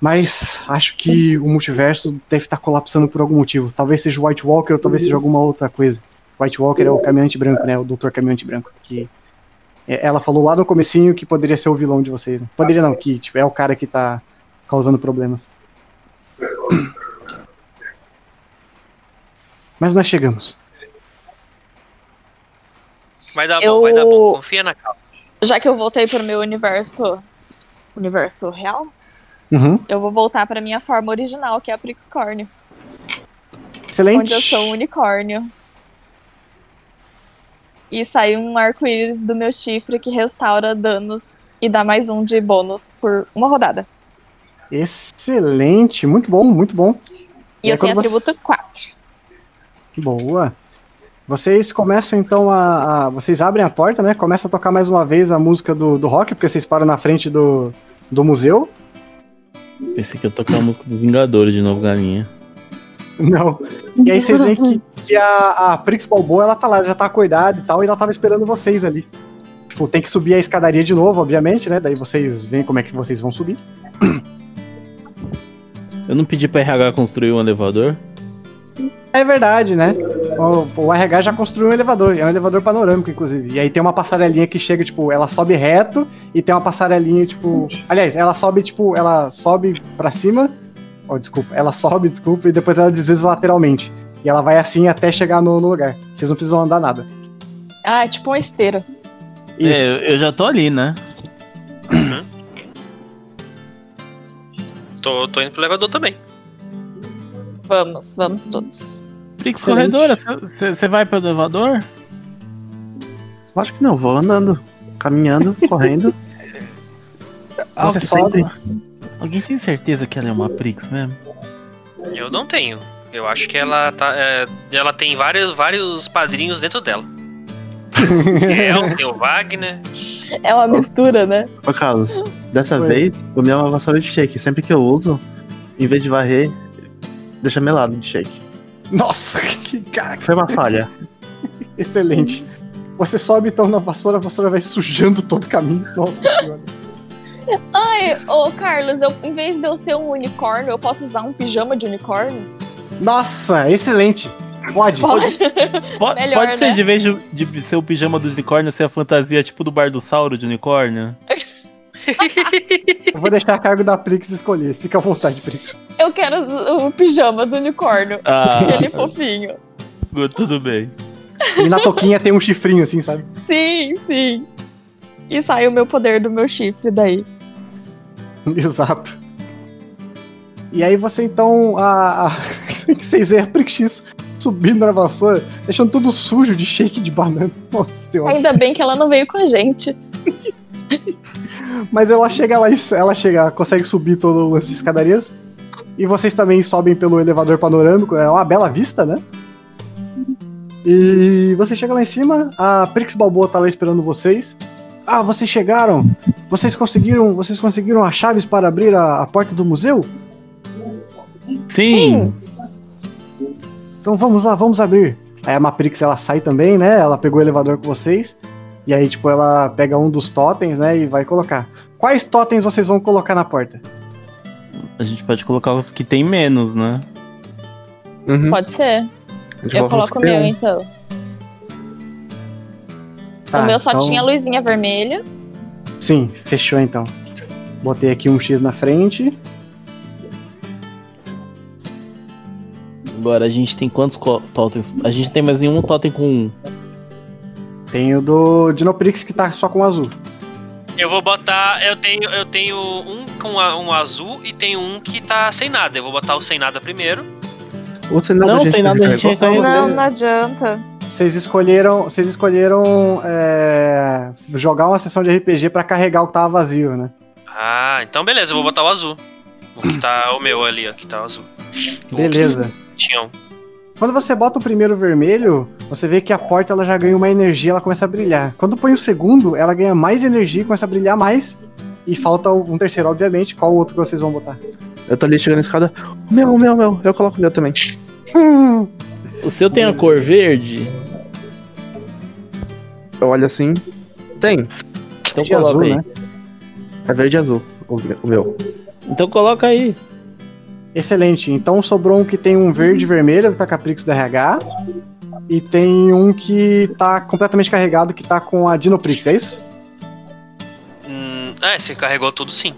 Mas acho que o multiverso deve estar colapsando por algum motivo. Talvez seja o White Walker ou talvez seja alguma outra coisa. White Walker é o caminhante branco, né? O Dr. Caminhante Branco. Que é, ela falou lá no comecinho que poderia ser o vilão de vocês. Né? Poderia não, que tipo, é o cara que tá causando problemas. Mas nós chegamos. Vai dar Eu- bom, vai dar bom. Confia na calma. Já que eu voltei para o meu universo. Universo real? Uhum. Eu vou voltar para minha forma original, que é a Prixcórnio. Excelente. Onde eu sou um unicórnio. E sai um arco-íris do meu chifre que restaura danos e dá mais um de bônus por uma rodada. Excelente, muito bom, muito bom. E É eu tenho quando você- atributo 4. Boa. Vocês começam então a, a- Vocês abrem a porta, né? Começa a tocar mais uma vez a música do, do rock, porque vocês param na frente do, do museu. Pensei que eu tocar a música dos Vingadores de novo, galinha. Não. E aí vocês veem que, que a, a Prix Balboa, ela tá lá, já tá acordada e tal, e ela tava esperando vocês ali. Tipo, tem que subir a escadaria de novo, obviamente, né? Daí vocês veem como é que vocês vão subir. Eu não pedi pra RH construir um elevador? É verdade, né? O, o RH já construiu um elevador, é um elevador panorâmico, inclusive. E aí tem uma passarelinha que chega, tipo, ela sobe reto e tem uma passarelinha, tipo. Aliás, ela sobe, tipo, ela sobe pra cima. Oh, desculpa, ela sobe, desculpa, e depois ela desliza lateralmente. E ela vai assim até chegar no, no lugar. Vocês não precisam andar nada. Ah, é tipo uma esteira. Isso. É, eu- eu já tô ali, né? Tô, tô indo pro elevador também. Vamos, vamos todos. Prix corredora, você vai pro elevador? Acho que não, vou andando, caminhando, correndo. Alguém Você sobe. tem- Alguém tem certeza que ela é uma Prix mesmo? Eu não tenho. Eu acho que ela tá. é, ela tem vários, vários padrinhos dentro dela. Tem o Wagner. É uma mistura, né? Ô, Carlos, dessa Oi. vez, o meu é uma vassoura de shake. Sempre que eu uso, em vez de varrer, deixa melado de shake. Nossa, que cara, Foi uma falha. excelente. Você sobe então na vassoura, a vassoura vai sujando todo o caminho. Nossa senhora. Ai, ô Carlos, eu, em vez de eu ser um unicórnio, eu posso usar um pijama de unicórnio? Nossa, excelente. Pode. Pode. Pode, Melhor, pode ser, né? de vez de, de ser o pijama do unicórnio, ser a fantasia tipo do Bardossauro de unicórnio? Eu vou deixar a cargo da Prix escolher. Fica à vontade, Prix. Eu quero o, o pijama do unicórnio. Ah, Aquele fofinho. tudo bem. E na toquinha tem um chifrinho assim, sabe? Sim, sim. E sai o meu poder do meu chifre daí. Exato. E aí você então. A, a, vocês veem a Prix subindo na vassoura, deixando tudo sujo de shake de banana. Nossa senhora. Ainda bem que ela não veio com a gente. Mas ela chega lá ela chega, consegue subir todo o lance de escadarias. E vocês também sobem pelo elevador panorâmico, é uma bela vista, né? E você chega lá em cima, a Prix Balboa tá lá esperando vocês. Ah, vocês chegaram! Vocês conseguiram, vocês conseguiram as chaves para abrir a, a porta do museu? Sim, Então vamos lá, vamos abrir. Aí a Maprix ela sai também, né? Ela pegou o elevador com vocês. E aí, tipo, ela pega um dos totens, né? E vai colocar. Quais totens vocês vão colocar na porta? a gente pode colocar os que tem menos, né? Uhum. Pode ser. Eu coloco o meu, um. então. Tá, o meu só então- tinha luzinha vermelha. Sim, fechou então. Botei aqui um X na frente. Agora a gente tem quantos totens? A gente tem mais nenhum totem com um. Tem o do Dinoprix que tá só com azul. Eu vou botar. Eu tenho, eu tenho um com a- um azul e tenho um que tá sem nada. Eu vou botar o sem nada primeiro. Ou sem nada, Não, a gente sem nada, a gente recarregou. recarregou. Não, não adianta. Vocês escolheram, vocês escolheram é, jogar uma sessão de RPG pra carregar o que tava vazio, né? Ah, então beleza, eu vou botar o azul. O que tá o meu ali, ó, que tá o azul. O Beleza. que Tinha um. Quando você bota o primeiro vermelho, você vê que a porta ela já ganha uma energia, ela começa a brilhar. Quando põe o segundo, ela ganha mais energia, começa a brilhar mais. E falta um terceiro, obviamente. Qual outro que vocês vão botar? Eu tô ali chegando na escada. O meu, o meu, o meu. Eu coloco o meu também. O seu tem a cor verde? Eu olho assim. Tem. Então de coloca azul, aí. né? É verde e azul. O o meu. Então coloca aí. Excelente. Então sobrou um que tem um verde e vermelho, que tá com a Prix do RH. E tem um que tá completamente carregado, que tá com a Dinoprix, é isso? Hum, é, você carregou tudo sim.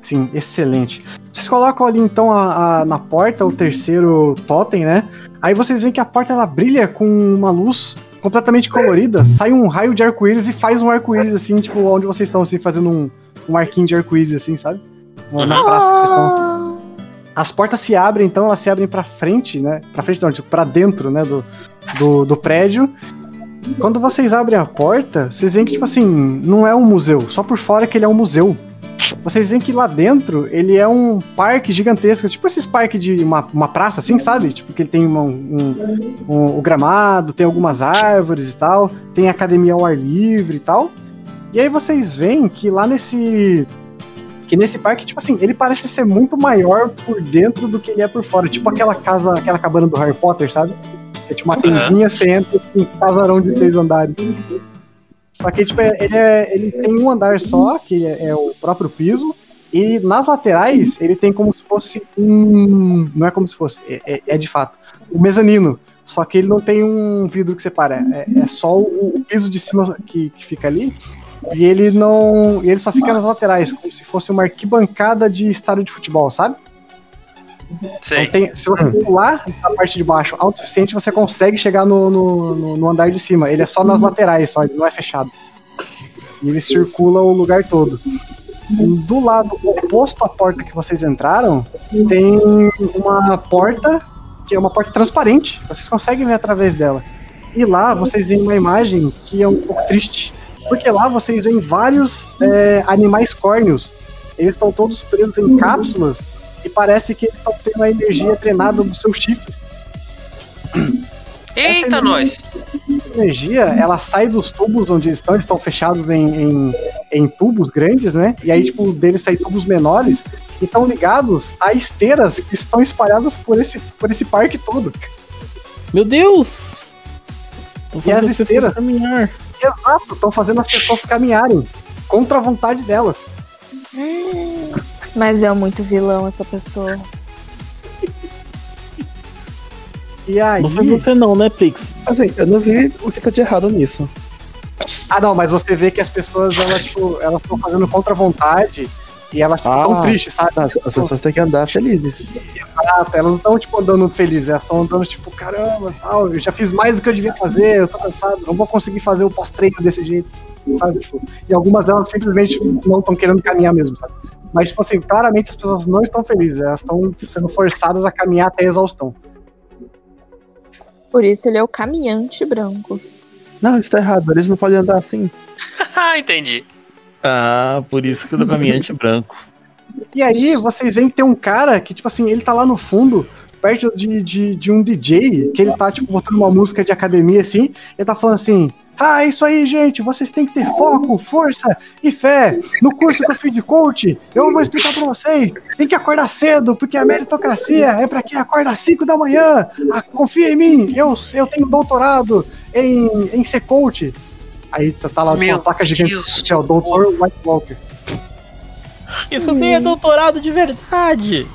Sim, excelente. Vocês colocam ali então a- a- na porta o terceiro totem, né? Aí vocês veem que a porta ela brilha com uma luz completamente colorida. Sai um raio de arco-íris e faz um arco-íris assim, tipo, onde vocês estão, assim, fazendo um, um arquinho de arco-íris, assim, sabe? Na praça que vocês estão. As portas se abrem, então elas se abrem pra frente, né? Pra frente não, tipo, pra dentro, né? Do, do, do prédio. Quando vocês abrem a porta, vocês veem que, tipo assim, não é um museu. Só por fora que ele é um museu. Vocês veem que lá dentro ele é um parque gigantesco, tipo esses parques de uma, uma praça, assim, sabe? Tipo, que ele tem uma- um, um, o gramado, tem algumas árvores e tal, tem academia ao ar livre e tal. E aí vocês veem que lá nesse. Que nesse parque, tipo assim, ele parece ser muito maior por dentro do que ele é por fora. Tipo aquela casa, aquela cabana do Harry Potter, sabe? É tipo uma Aham. tendinha, você entra com um casarão de três andares. Só que, tipo, é- ele, é- ele tem um andar só, que é, é o próprio piso, e nas laterais ele tem como se fosse um. Não é como se fosse, é, é- é de fato. O mezanino. Só que ele não tem um vidro que separa. É, é só o, o piso de cima que, que fica ali. E ele não. e ele só fica nas laterais, como se fosse uma arquibancada de estádio de futebol, sabe? Sei. Então tem, se você pular na parte de baixo alto o suficiente, você consegue chegar no, no, no- no andar de cima. Ele é só nas laterais, só, ele não é fechado. E ele circula o lugar todo. Do lado oposto à porta que vocês entraram, tem uma porta que é uma porta transparente. Vocês conseguem ver através dela. E lá vocês veem uma imagem que é um pouco triste. Porque lá vocês veem vários é, animais córneos. Eles estão todos presos em cápsulas e parece que eles estão tendo a energia drenada dos seus chifres. Eita, nós! A energia, ela sai dos tubos onde eles estão, eles estão fechados em, em, em tubos grandes, né? E aí, tipo, deles saem tubos menores e estão ligados a esteiras que estão espalhadas por esse, por esse parque todo. Meu Deus! E as esteiras? caminhar. Exato, estão fazendo as pessoas caminharem contra a vontade delas. Mas é muito vilão essa pessoa. E aí. Não foi você não, né, Pix? Assim, eu não vi o que tá de errado nisso. Ah, não, mas você vê que as pessoas, elas, tipo, elas estão fazendo contra a vontade e elas estão Ah. tristes, sabe? As, as pessoas têm que andar felizes. Exato, elas não estão, tipo, andando felizes, elas estão andando, tipo, caramba, tal, eu já fiz mais do que eu devia fazer, eu tô cansado, não vou conseguir fazer o pós-treino desse jeito, sabe? Tipo, e algumas delas simplesmente não estão querendo caminhar mesmo, sabe? Mas, tipo assim, claramente as pessoas não estão felizes, elas estão sendo forçadas a caminhar até a exaustão. Por isso ele é o caminhante branco. Não, isso tá errado. Eles não podem andar assim. Ah, entendi. Ah, por isso que o do caminhante branco. E aí, vocês veem que tem um cara que, tipo assim, ele tá lá no fundo, perto de, de, de um DJ, que ele tá, tipo, botando uma música de academia, assim, ele tá falando assim, ah, é isso aí, gente, vocês têm que ter foco, força e fé. No curso do Feed Coach, eu vou explicar pra vocês, tem que acordar cedo, porque a meritocracia é pra quem acorda às 5 da manhã. Ah, confia em mim, eu, eu tenho doutorado em, em ser coach. Aí tá lá, Meu uma placa gigante, Deus. assim, ó, Doutor White Walker. Isso nem é doutorado de verdade!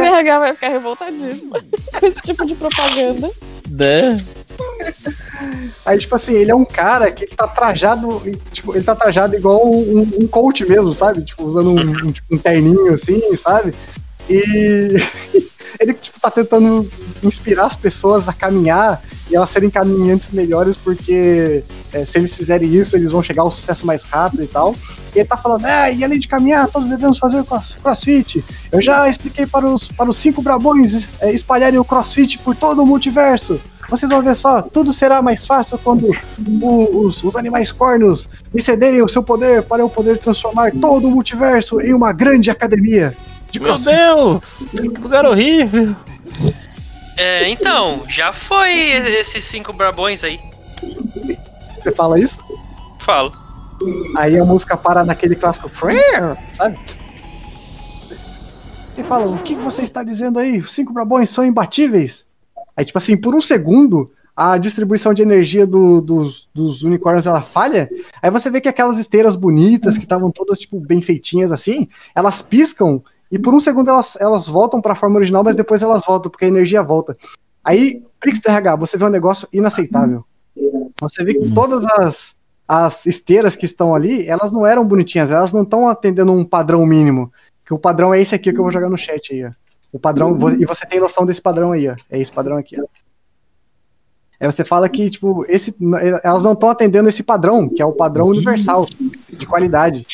A RH vai ficar revoltadíssima com esse tipo de propaganda. né? Aí, tipo assim, ele é um cara que ele tá trajado, tipo, ele tá trajado igual um, um coach mesmo, sabe? Tipo, usando um, um, tipo, um terninho assim, sabe? E ele, tipo, tá tentando inspirar as pessoas a caminhar e elas serem caminhantes melhores, porque é, se eles fizerem isso, eles vão chegar ao sucesso mais rápido e tal. E ele tá falando, é, e além de caminhar, todos devemos fazer cross- crossfit. Eu já expliquei para os, para os cinco brabões é, espalharem o crossfit por todo o multiverso. Vocês vão ver só, tudo será mais fácil quando o- os, os animais cornos me cederem o seu poder para eu poder transformar todo o multiverso em uma grande academia de Meu. Deus! Que lugar horrível! É, então, já foi esses cinco brabões aí. Você fala isso? Falo. Aí a música para naquele clássico, sabe? E fala, o que você está dizendo aí? Os cinco brabões são imbatíveis? Aí, tipo assim, por um segundo, a distribuição de energia do- dos, dos unicórnios ela falha. Aí você vê que aquelas esteiras bonitas, que estavam todas, tipo, bem feitinhas assim, elas piscam e por um segundo elas, elas voltam para a forma original, mas depois elas voltam, porque a energia volta. Aí, Prix do RH, você vê um negócio inaceitável. Você vê que todas as, as esteiras que estão ali, elas não eram bonitinhas, elas não estão atendendo um padrão mínimo. Que o padrão é esse aqui que eu vou jogar no chat aí, ó. O padrão, e você tem noção desse padrão aí, ó. É esse padrão aqui, ó. Aí você fala que, tipo, esse, elas não estão atendendo esse padrão, que é o padrão universal de qualidade.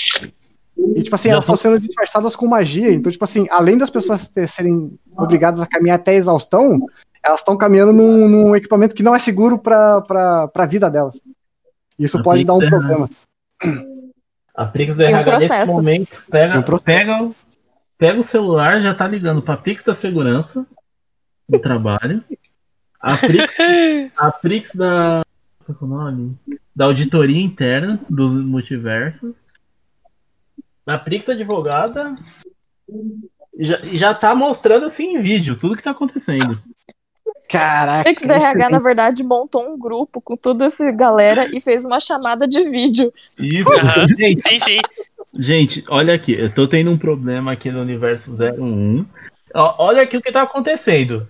E, tipo assim, Já elas estão sendo disfarçadas com magia. Então, tipo assim, além das pessoas serem obrigadas a caminhar até a exaustão, elas estão caminhando num, num equipamento que não é seguro pra, pra, pra vida delas. Isso A pode dar um Pixar- problema. A Prix do Tem um RH nesse momento pega, um pega, pega o celular, já tá ligando pra Prix da segurança do trabalho. A Prix, a Prix da. É o nome? Da auditoria interna dos multiversos. A Prix advogada. e Já, já tá mostrando assim em vídeo tudo que tá acontecendo. Caraca. X do RH, na verdade, montou um grupo com toda essa galera e fez uma chamada de vídeo. Isso, Aham. gente, Sim, sim. Gente, olha aqui, eu tô tendo um problema aqui no universo 01. Ó, Olha aqui o que tá acontecendo.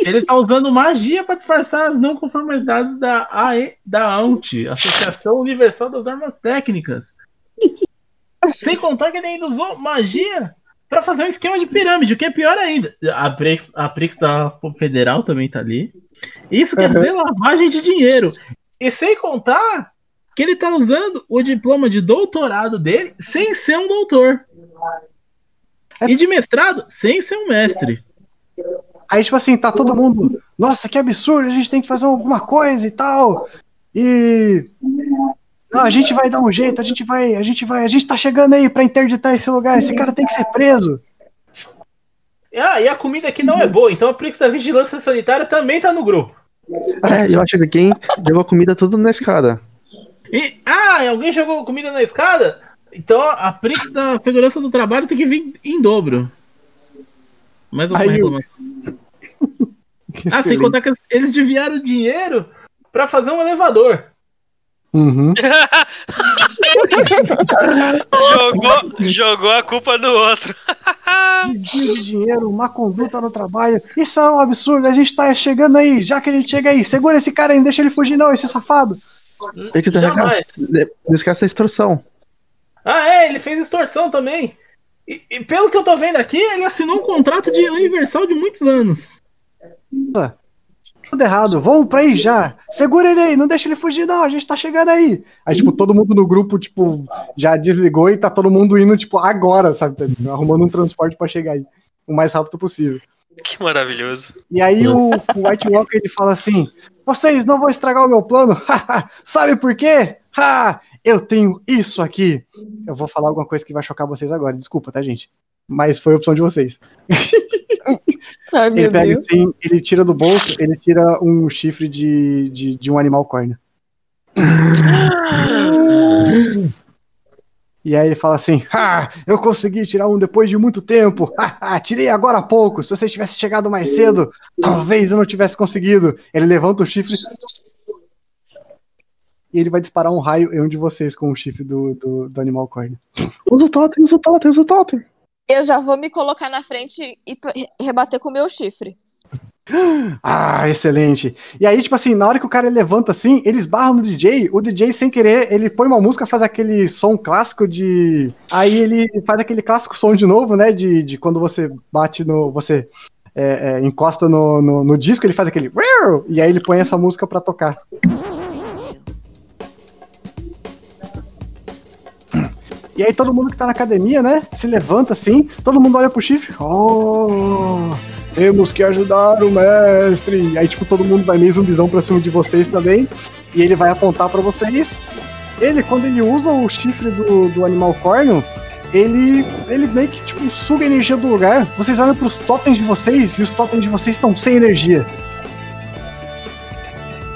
Ele tá usando magia pra disfarçar as não conformidades da AE, da AUNT, Associação Universal das Armas Técnicas. Sem contar que ele ainda usou magia pra fazer um esquema de pirâmide, o que é pior ainda. A Prix, a Prix da Federal também tá ali. Isso quer dizer lavagem de dinheiro. E sem contar que ele tá usando o diploma de doutorado dele sem ser um doutor. E de mestrado sem ser um mestre. Aí, tipo assim, tá todo mundo. Nossa, que absurdo, a gente tem que fazer alguma coisa e tal. E. Não, a gente vai dar um jeito, a gente vai, a gente vai, a gente tá chegando aí pra interditar esse lugar. Esse cara tem que ser preso. Ah, e a comida aqui não é boa, então a Prix da Vigilância Sanitária também tá no grupo. É, eu acho que quem jogou comida tudo na escada. E, ah, alguém jogou comida na escada? Então a Prix da Segurança do Trabalho tem que vir em dobro. Mais uma reclamação. Ah, sem contar que eles- eles desviaram dinheiro pra fazer um elevador. Uhum. Jogou, jogou a culpa no outro. De dinheiro, má conduta no trabalho. Isso é um absurdo. A gente tá chegando aí. Já que a gente chega aí, segura esse cara aí, não deixa ele fugir, não, esse safado. Tem que Jamais. carregar. Não esquece da extorsão. Ah, é, ele fez extorsão também. E, e pelo que eu tô vendo aqui, ele assinou um contrato de universal de muitos anos. Tudo errado, vamos pra aí já. Segura ele aí, não deixa ele fugir, não. A gente tá chegando aí. Aí, tipo, todo mundo no grupo, tipo, já desligou e tá todo mundo indo, tipo, agora, sabe? Arrumando um transporte pra chegar aí. O mais rápido possível. Que maravilhoso. E aí o, o White Walker ele fala assim: Vocês não vão estragar o meu plano? Sabe por quê? Ha! Eu tenho isso aqui. Eu vou falar alguma coisa que vai chocar vocês agora, desculpa, tá, gente? Mas foi a opção de vocês. Ai, Ele pega Deus. assim, ele tira do bolso, ele tira um chifre de, de, de um animal córneo. E aí ele fala assim: Ah, eu consegui tirar um depois de muito tempo. Ah, tirei agora há pouco. Se você tivesse chegado mais cedo, talvez eu não tivesse conseguido. Ele levanta o chifre. E ele vai disparar um raio em um de vocês com o chifre do, do, do animal córneo. Usa o totem, usa o totem, usa o totem. Eu já vou me colocar na frente e rebater com o meu chifre. Ah, excelente. E aí, tipo assim, na hora que o cara levanta assim, eles barram no DJ, o DJ, sem querer, ele põe uma música, faz aquele som clássico de. Aí ele faz aquele clássico som de novo, né? De, de quando você bate no. Você é, é, encosta no, no, no disco, ele faz aquele. E aí ele põe essa música pra tocar. E aí todo mundo que tá na academia, né? Se levanta assim, todo mundo olha pro chifre. Oh! Temos que ajudar o mestre. E aí, tipo, todo mundo vai meio zumbizão pra cima de vocês também. E ele vai apontar pra vocês. Ele, quando ele usa o chifre do, do animal córneo, ele, ele meio que, tipo, suga a energia do lugar. Vocês olham pros totens de vocês e os totens de vocês estão sem energia.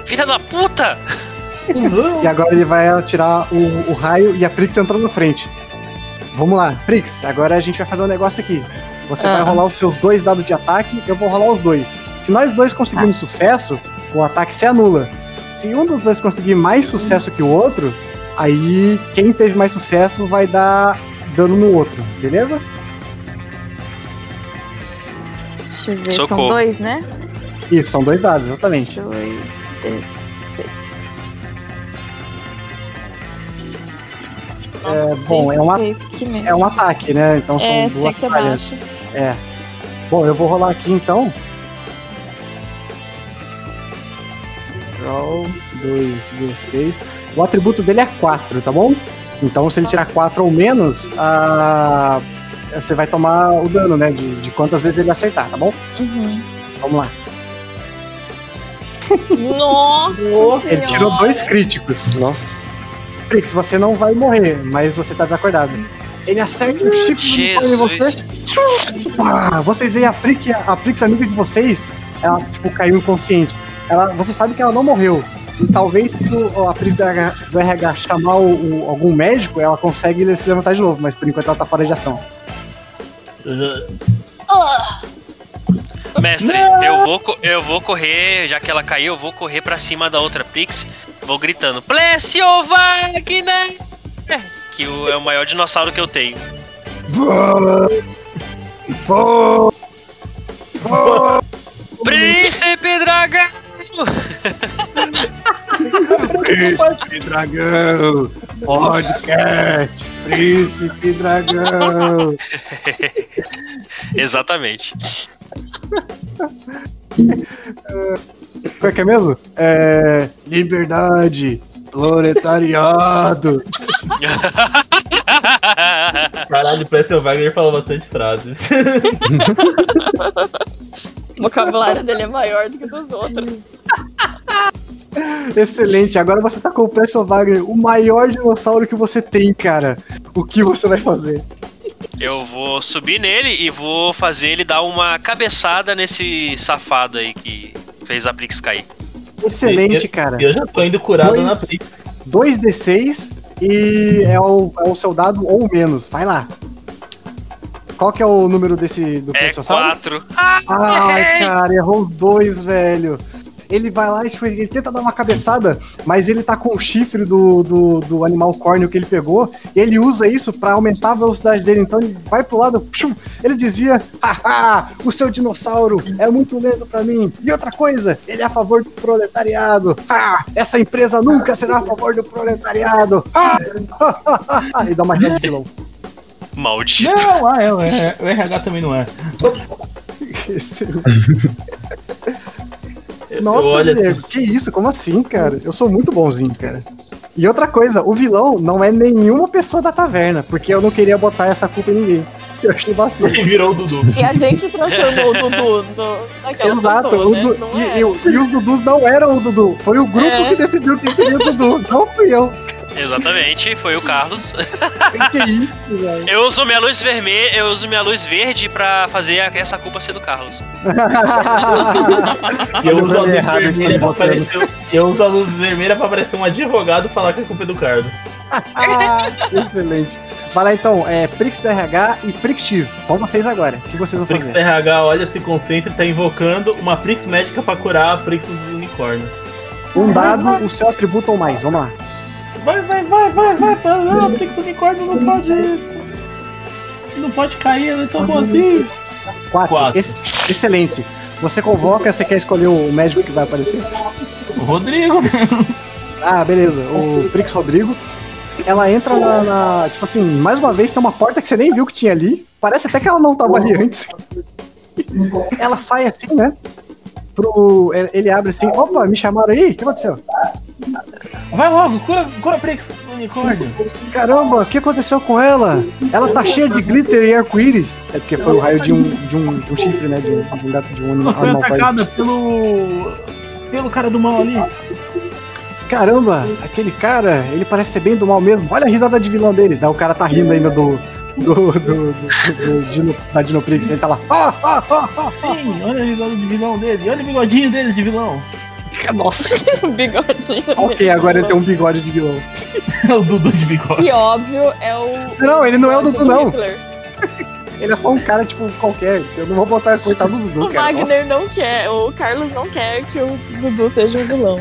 Filha da puta! E agora ele vai atirar o, o raio e a Prix entrou na frente. Vamos lá, Prix, agora a gente vai fazer um negócio aqui. Você Ah. vai rolar os seus dois dados de ataque, eu vou rolar os dois. Se nós dois conseguirmos sucesso, o ataque se anula. Se um dos dois conseguir mais sucesso que o outro, aí quem teve mais sucesso vai dar dano no outro, beleza? Deixa eu ver. Socorro. São dois, né? Isso, são dois dados, exatamente. Dois, D6. É, bom, é uma- merda. É um ataque, né? Então são É, duas tinha que ser baixo. É. Bom, eu vou rolar aqui então. Roll 2d6. O atributo dele é 4, tá bom? Então se ele tirar 4 ou menos, a... você vai tomar o dano, né? De, de quantas vezes ele acertar, tá bom? Uhum. Vamos lá. Nossa! Ele tirou dois críticos. Nossa. Prix, você não vai morrer, mas você tá desacordado. Ele acerta o chifre do uniforme em você. Jesus! Ah, vocês veem a Prix, a Prix amiga de vocês, ela tipo, caiu inconsciente. Ela, você sabe que ela não morreu. E talvez se o- a Prix do RH, do RH chamar o- o- algum médico, ela consegue se levantar de novo, mas por enquanto ela tá fora de ação. Mestre, eu vou, eu vou correr, já que ela caiu, eu vou correr pra cima da outra Pix. Vou gritando: Plessio Wagner! Que o- é o maior dinossauro que eu tenho. Príncipe Dragão! Príncipe Dragão! Podcast! Príncipe Dragão! Exatamente. Qual é que é mesmo? É. Liberdade! Proletariado! Caralho, Plessel Wagner fala bastante frases. O vocabulário dele é maior do que dos outros. Excelente. Agora você tá com o Preston Wagner, o maior dinossauro que você tem, cara. O que você vai fazer? Eu vou subir nele e vou fazer ele dar uma cabeçada nesse safado aí que fez a Prix cair. Excelente, cara. Eu já tô indo curado Dois. na Prix. 2d6 e é o, é o seu dado ou menos. Vai lá. Qual que é o número desse do É Plesiosauro? 4. Ai, cara, errou dois, velho. Ele vai lá e tipo, ele tenta dar uma cabeçada, mas ele tá com o chifre do, do, do animal córneo que ele pegou, e ele usa isso pra aumentar a velocidade dele. Então ele vai pro lado, pshum, ele desvia, haha, o seu dinossauro é muito lento pra mim. E outra coisa, ele é a favor do proletariado. Ah, essa empresa nunca será a favor do proletariado. Ah, e dá uma de vilão. Maldito. Não, ah, é, o RH o RH também não é. Excelente. Nossa, Olha, Diego, que isso? Como assim, cara? Eu sou muito bonzinho, cara. E outra coisa, o vilão não é nenhuma pessoa da taverna, porque eu não queria botar essa culpa em ninguém. Eu achei bastante. Ele virou o Dudu. E a gente transformou o Dudu no, naquela Exato, pessoa, o né? Du- e, é. e e os Dudus não eram o Dudu, foi o grupo É. que decidiu quem seria o Dudu, não fui eu. Exatamente, foi o Carlos. Que isso, velho. Eu uso minha luz vermelha, eu uso minha luz verde pra fazer a- essa culpa ser do Carlos. E eu uso a luz errado vermelha pra aparecer. Eu uso a luz vermelha pra aparecer um advogado e falar que a culpa é do Carlos. Excelente. Vai lá então, é Prix do RH e Prix X. São vocês agora. O que vocês vão Prix fazer? RH olha, se concentra e tá invocando uma Prix médica pra curar a Prix dos unicórnios. Um dado, o seu atributo ou mais. Vamos lá. Vai, vai, vai, vai, vai, vai. Não, a Prix unicórnio não pode. Não pode cair, ela é tão boazinha. Quatro. Quatro. Ex- excelente. Você convoca, você quer escolher o médico que vai aparecer? O Rodrigo. Ah, beleza. O Prix Rodrigo. Ela entra na, na- Tipo assim, mais uma vez tem uma porta que você nem viu que tinha ali. Parece até que ela não tava ali antes. Ela sai assim, né? Pro, ele- abre assim, opa, me chamaram aí? O que aconteceu? Vai logo, cura, cura Prix unicórnio. Caramba, o que aconteceu com ela? Ela tá cheia de glitter e arco-íris. É porque foi o raio de um, de um, de um chifre, né? De, um- de um gato, de um Ela foi animal atacada pelo. pelo cara do mal ali. Caramba, aquele cara, ele parece ser bem do mal mesmo. Olha a risada de vilão dele. Daí o cara tá rindo ainda do. Do, do, do, do Dino, da Dinoprix, ele tá lá. Ah, ah, ah, ah, Sim, olha a risada de vilão dele. Olha o bigodinho dele de vilão. ah. Nossa, O bigodinho. ok, dele. agora ele tem um bigode de vilão. É o Dudu de bigode. Que óbvio é o. Não, ele não é o bigode Dudu, não. Ele é só um cara, tipo, qualquer. Eu não vou botar coitado do Dudu, O cara. Nossa. Wagner não quer, o Carlos não quer que o Dudu seja um vilão.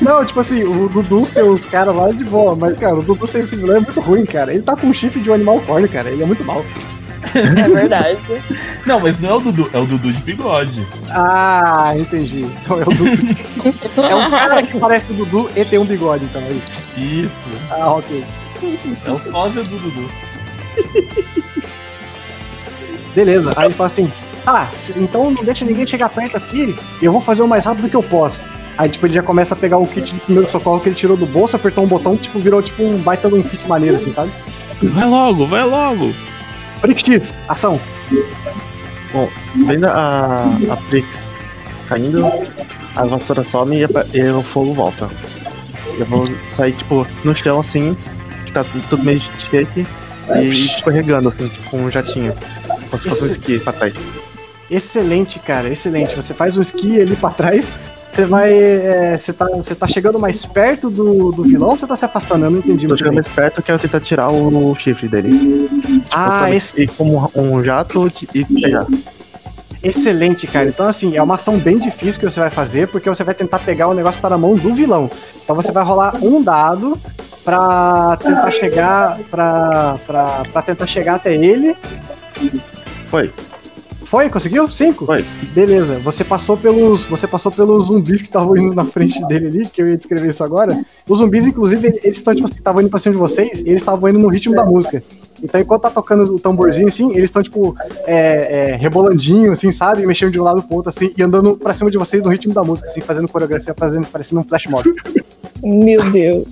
Não, tipo assim, o Dudu ser os caras lá é de boa, mas, cara, o Dudu ser esse vilão é muito ruim, cara. Ele tá com um chip de um animal córneo, cara. Ele é muito mal. É verdade. Não, mas não é o Dudu, é o Dudu de bigode. Ah, entendi. Então é o Dudu. é um cara que parece o Dudu e tem um bigode, então é isso. Isso. Ah, ok. É o sósia do Dudu. Beleza. Aí ele fala assim: Ah, então não deixa ninguém chegar perto aqui, eu vou fazer o mais rápido que eu posso. Aí, tipo, ele já começa a pegar o kit de primeiro socorro que ele tirou do bolso, apertou um botão, tipo, virou tipo um baita de um kit maneiro, assim, sabe? Vai logo, vai logo. Freak X, ação. Vendo a, a Prix caindo, a vassoura some e, a- e o fogo volta. Eu vou sair, tipo, no chão assim, que tá tudo meio de shake, e escorregando, assim, tipo, com um jatinho. Como se fosse um esqui pra trás. Excelente, cara, excelente. Você faz um esqui ali pra trás, você vai. é, você, tá, você tá chegando mais perto do, do vilão ou você tá se afastando? Eu não entendi Tô chegando bem. mais perto, eu quero tentar tirar o, chifre dele. Tipo, Ah, esse- ir como um jato e pegar. Excelente, cara. Então, assim, é uma ação bem difícil que você vai fazer, porque você vai tentar pegar o negócio que tá na mão do vilão. Então você vai rolar um dado pra tentar chegar. pra, pra, pra tentar chegar até ele. Foi. Foi? Conseguiu? Cinco? Foi. Beleza. Você passou pelos. Você passou pelos zumbis que estavam indo na frente dele ali, que eu ia descrever isso agora. Os zumbis, inclusive, eles estão, tipo assim, estavam indo pra cima de vocês, e eles estavam indo no ritmo da música. Então, enquanto tá tocando o tamborzinho, assim, eles estão, tipo, é, é, rebolandinho, assim, sabe? Mexendo de um lado pro outro, assim, e andando pra cima de vocês no ritmo da música, assim, fazendo coreografia, fazendo, parecendo um flash mob. Meu Deus.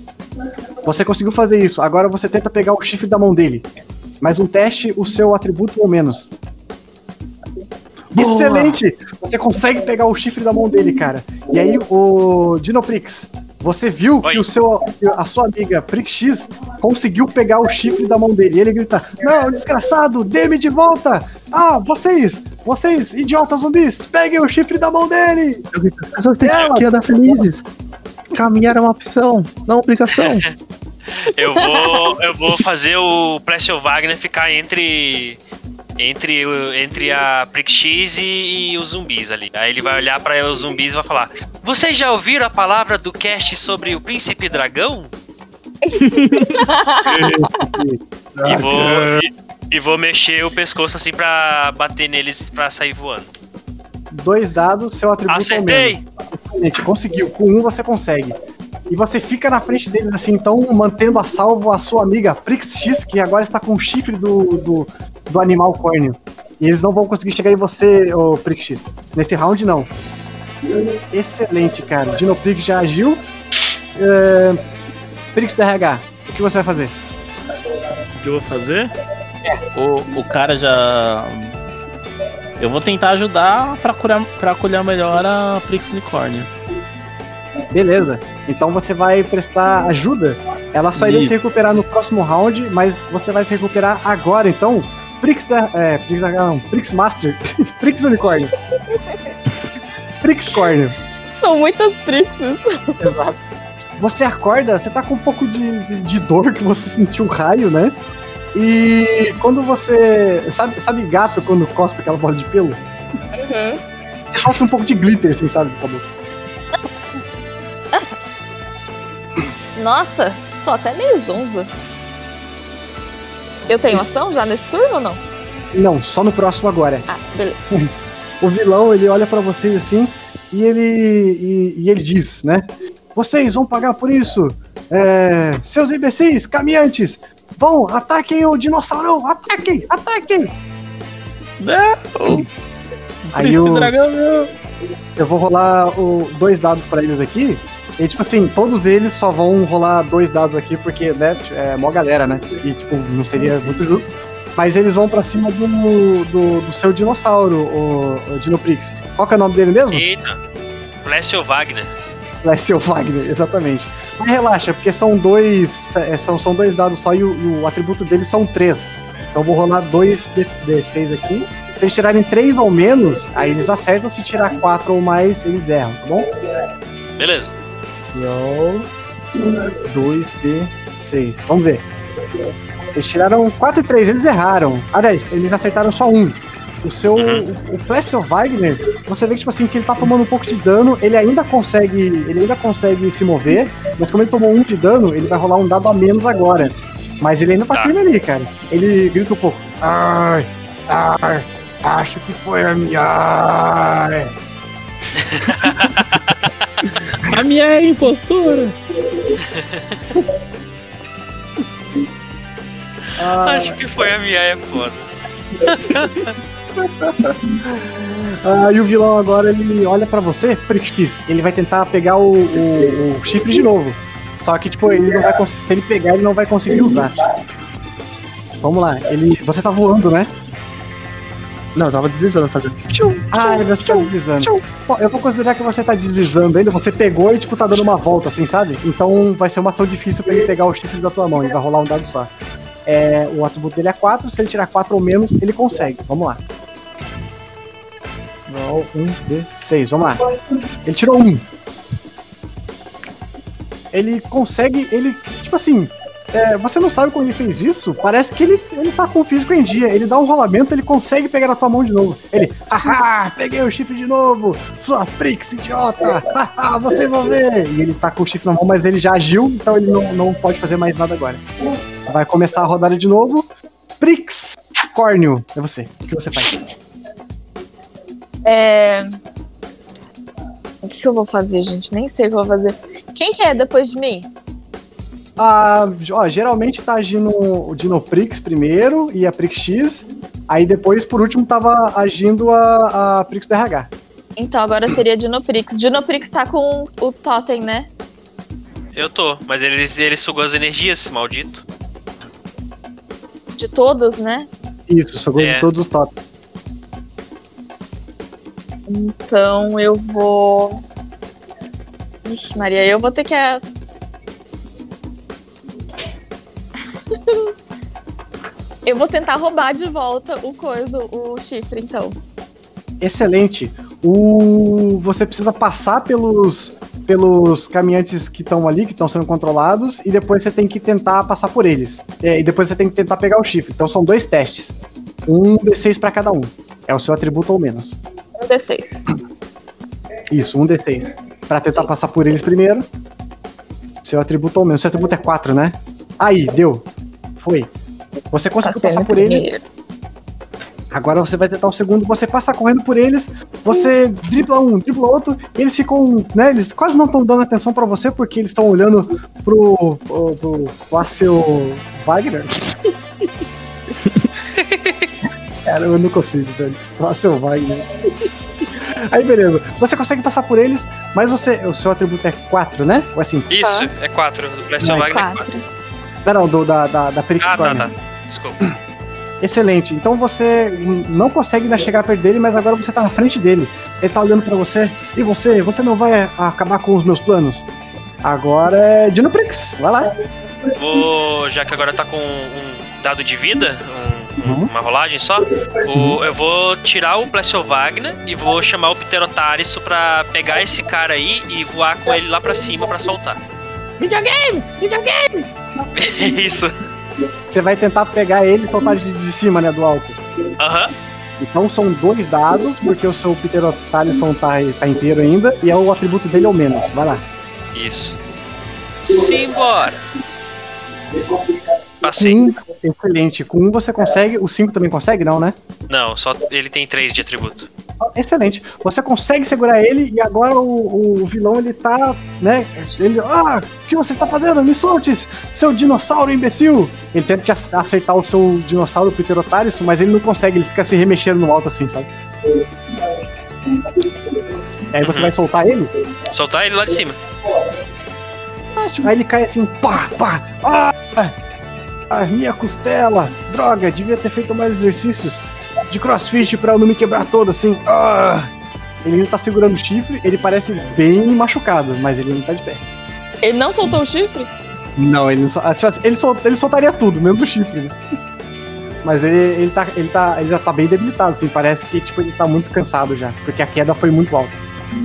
Você conseguiu fazer isso. Agora você tenta pegar o chifre da mão dele. Mais um teste, o seu atributo ou menos. Excelente! Você consegue pegar o chifre da mão dele, cara. E aí, o Dinoprix, você viu Oi. que o seu, a sua amiga Prix X conseguiu pegar o chifre da mão dele. E ele grita: Não, desgraçado, dê-me de volta! Ah, vocês, vocês, idiotas zumbis, peguem o chifre da mão dele! As pessoas têm Ela- que andar felizes. Caminhar é uma opção, não obrigação. Eu vou, eu vou fazer o Plessio Wagner ficar entre. Entre, o- entre a Prick X e, e os zumbis ali. Aí ele vai olhar para os zumbis e vai falar: Vocês já ouviram a palavra do cast sobre o Príncipe Dragão? e, vou, e, e vou mexer o pescoço assim pra bater neles pra sair voando. Dois dados, seu atributo é. Acertei! Gente, conseguiu. Com um você consegue. E você fica na frente deles assim, então, mantendo a salvo a sua amiga Prix X, que agora está com o chifre do, do, do animal córneo. E eles não vão conseguir chegar em você, ô Prix X. Nesse round, não. Excelente, cara. Dinoprix já agiu. É... Prix DRH, o que você vai fazer? O que eu vou fazer? O, o cara já. Eu vou tentar ajudar pra curar, pra curar melhor a Prix Unicórnio. Beleza. Então você vai prestar ajuda. Ela só iria Isso. se recuperar no próximo round, mas você vai se recuperar agora, então. Prix da. É, Prix da. Não, Prix Master. Prix Unicórnio. Prix Córneo. São muitas prixes. Exato. Você acorda, você tá com um pouco de, de, de dor que você sentiu um raio, né? E quando você. Sabe, sabe gato quando cospe aquela bola de pelo? Uhum. Você sofre um pouco de glitter, assim, sabe, sua boca. Nossa, tô até meio zonza. Eu tenho Esse- ação já nesse turno ou não? Não, só no próximo agora. Ah, beleza. o vilão ele olha pra vocês assim e ele e, e ele diz, né? Vocês vão pagar por isso, É, seus imbecis, caminhantes, vão ataquem o dinossauro, ataquem, ataquem. Não! Aí Príncipe o- Dragão, não! Eu vou rolar o, dois dados pra eles aqui. E, tipo assim, todos eles só vão rolar dois dados aqui, porque, né, é mó galera, né? E, tipo, não seria muito justo. Mas eles vão pra cima do, do, do seu dinossauro, o, o Dinoprix. Qual que é o nome dele mesmo? Eita! Wagner. Vai ser o Wagner, exatamente. Mas relaxa, porque são dois. é, são, são dois dados só e o, e o atributo deles são três. Então eu vou rolar dois D- D6 aqui. Se eles tirarem três ou menos, aí eles acertam. Se tirar quatro ou mais, eles erram, tá bom? Beleza. Roll 2D6. Vamos ver. Eles tiraram 4 e 3, eles erraram. Aliás, eles acertaram só um. O seu. Uhum. O Plessio Wagner, você vê que, tipo assim, que ele tá tomando um pouco de dano, ele ainda consegue. Ele ainda consegue se mover, mas como ele tomou um de dano, ele vai rolar um dado a menos agora. Mas ele ainda tá, Tá. firme ali, cara. Ele grita um pouco. Ai, ai, acho que foi a minha. A minha é impostura! ai. Acho que foi a minha é foda. Ah, e o vilão agora ele olha pra você, Prix, ele vai tentar pegar o, o- o chifre de novo. Só que, tipo, ele não vai se ele pegar, ele não vai conseguir usar. Vamos lá, ele. Você tá voando, né? Não, eu tava deslizando fazendo. Ah, você tá deslizando. Bom, eu vou considerar que você tá deslizando ainda, você pegou e, tipo, tá dando uma volta, assim, sabe? Então vai ser uma ação difícil pra ele pegar o chifre da tua mão, ele vai rolar um dado só. É, o atributo dele é 4, se ele tirar 4 ou menos, ele consegue. Vamos lá. Roll 1 d 6, vamos lá. Ele tirou 1. Ele consegue, ele, tipo assim, é, você não sabe como ele fez isso? Parece que ele, ele tá com o físico em dia. Ele dá um rolamento, ele consegue pegar a tua mão de novo. Ele, haha, peguei o chifre de novo, sua Prix, idiota, haha, você vai ver. E ele tá com o chifre na mão, mas ele já agiu, então ele não, não pode fazer mais nada agora. Vai começar a rodada de novo. Prix, Córneo, é você. O que você faz? É... O que eu vou fazer, gente? Nem sei o que eu vou fazer. Quem que é depois de mim? Ah, ó, geralmente tá agindo o Dinoprix primeiro e a Prix X. Aí depois, por último, tava agindo a, a Prix DRH. Então, agora seria Dinoprix. Dinoprix tá com o Totem, né? Eu tô, mas ele, ele sugou as energias, esse maldito. De todos, né? Isso, sou É. de todos os top. Então eu vou. Ixi, Maria, eu vou ter que. eu vou tentar roubar de volta o coisa, o chifre, então. Excelente. O... Você precisa passar pelos, pelos caminhantes que estão ali, que estão sendo controlados, e depois você tem que tentar passar por eles. É, e depois você tem que tentar pegar o chifre. Então são dois testes. Um D6 para cada um. É o seu atributo ou menos. Um D6. Isso, um D6. Pra tentar passar por eles primeiro. Seu atributo ou menos. Seu atributo é 4, né? Aí, deu. Foi. Você conseguiu Passei passar por eles. Agora você vai tentar o segundo, você passa correndo por eles, você dribla um, dribla outro, eles ficam, né, eles quase não estão dando atenção pra você porque eles estão olhando pro, pro, pro Lácio Wagner. Cara, eu não consigo, velho. Lácio Wagner. Aí beleza, você consegue passar por eles, mas você, o seu atributo é 4, né? Ou é 5? Isso, é 4. Do Blast Não, é Wagner é 4. Não, não, do, da, da, da Perix Ah, tá, tá. Desculpa. Excelente. Então você não consegue ainda chegar perto dele, mas agora você tá na frente dele. Ele tá olhando pra você. E você? Você não vai acabar com os meus planos? Agora é Dinoprix. Vai lá. Vou, já que agora tá com um dado de vida, um- um- Uhum. uma rolagem só, o- eu vou tirar o Plessio Wagner e vou chamar o Pterotarisso pra pegar esse cara aí e voar com ele lá pra cima pra soltar. Videogame! Videogame! Isso. Você vai tentar pegar ele e soltar de, de cima, né? Do alto. Aham. Então são dois dados, porque o seu Pterotalisson tá, tá inteiro ainda, e é o atributo dele ou menos. Vai lá. Isso. Simbora. Passei. Com um, excelente. Com um você consegue. O cinco também consegue, não, né? Não, só ele tem 3 de atributo. Excelente. Você consegue segurar ele e agora o, o vilão ele tá, né? Ele, ah, o que você tá fazendo? Me solte, seu dinossauro imbecil! Ele tenta te acertar o seu dinossauro Pterotaris, mas ele não consegue, ele fica se remexendo no alto assim, sabe? Aí você Uhum. vai soltar ele, Soltar ele lá de cima. aí ele cai assim, pá, pá, ah, ah, minha costela, droga, devia ter feito mais exercícios de crossfit pra eu não me quebrar todo assim, ah. Ele não tá segurando o chifre, ele parece bem machucado, mas ele não tá de pé. Ele não soltou o chifre? Não, ele, não sol- ele, sol- ele soltaria tudo, menos o chifre, né? Mas ele, ele, tá, ele, tá, ele já tá bem debilitado, assim, parece que tipo, ele tá muito cansado já, porque a queda foi muito alta.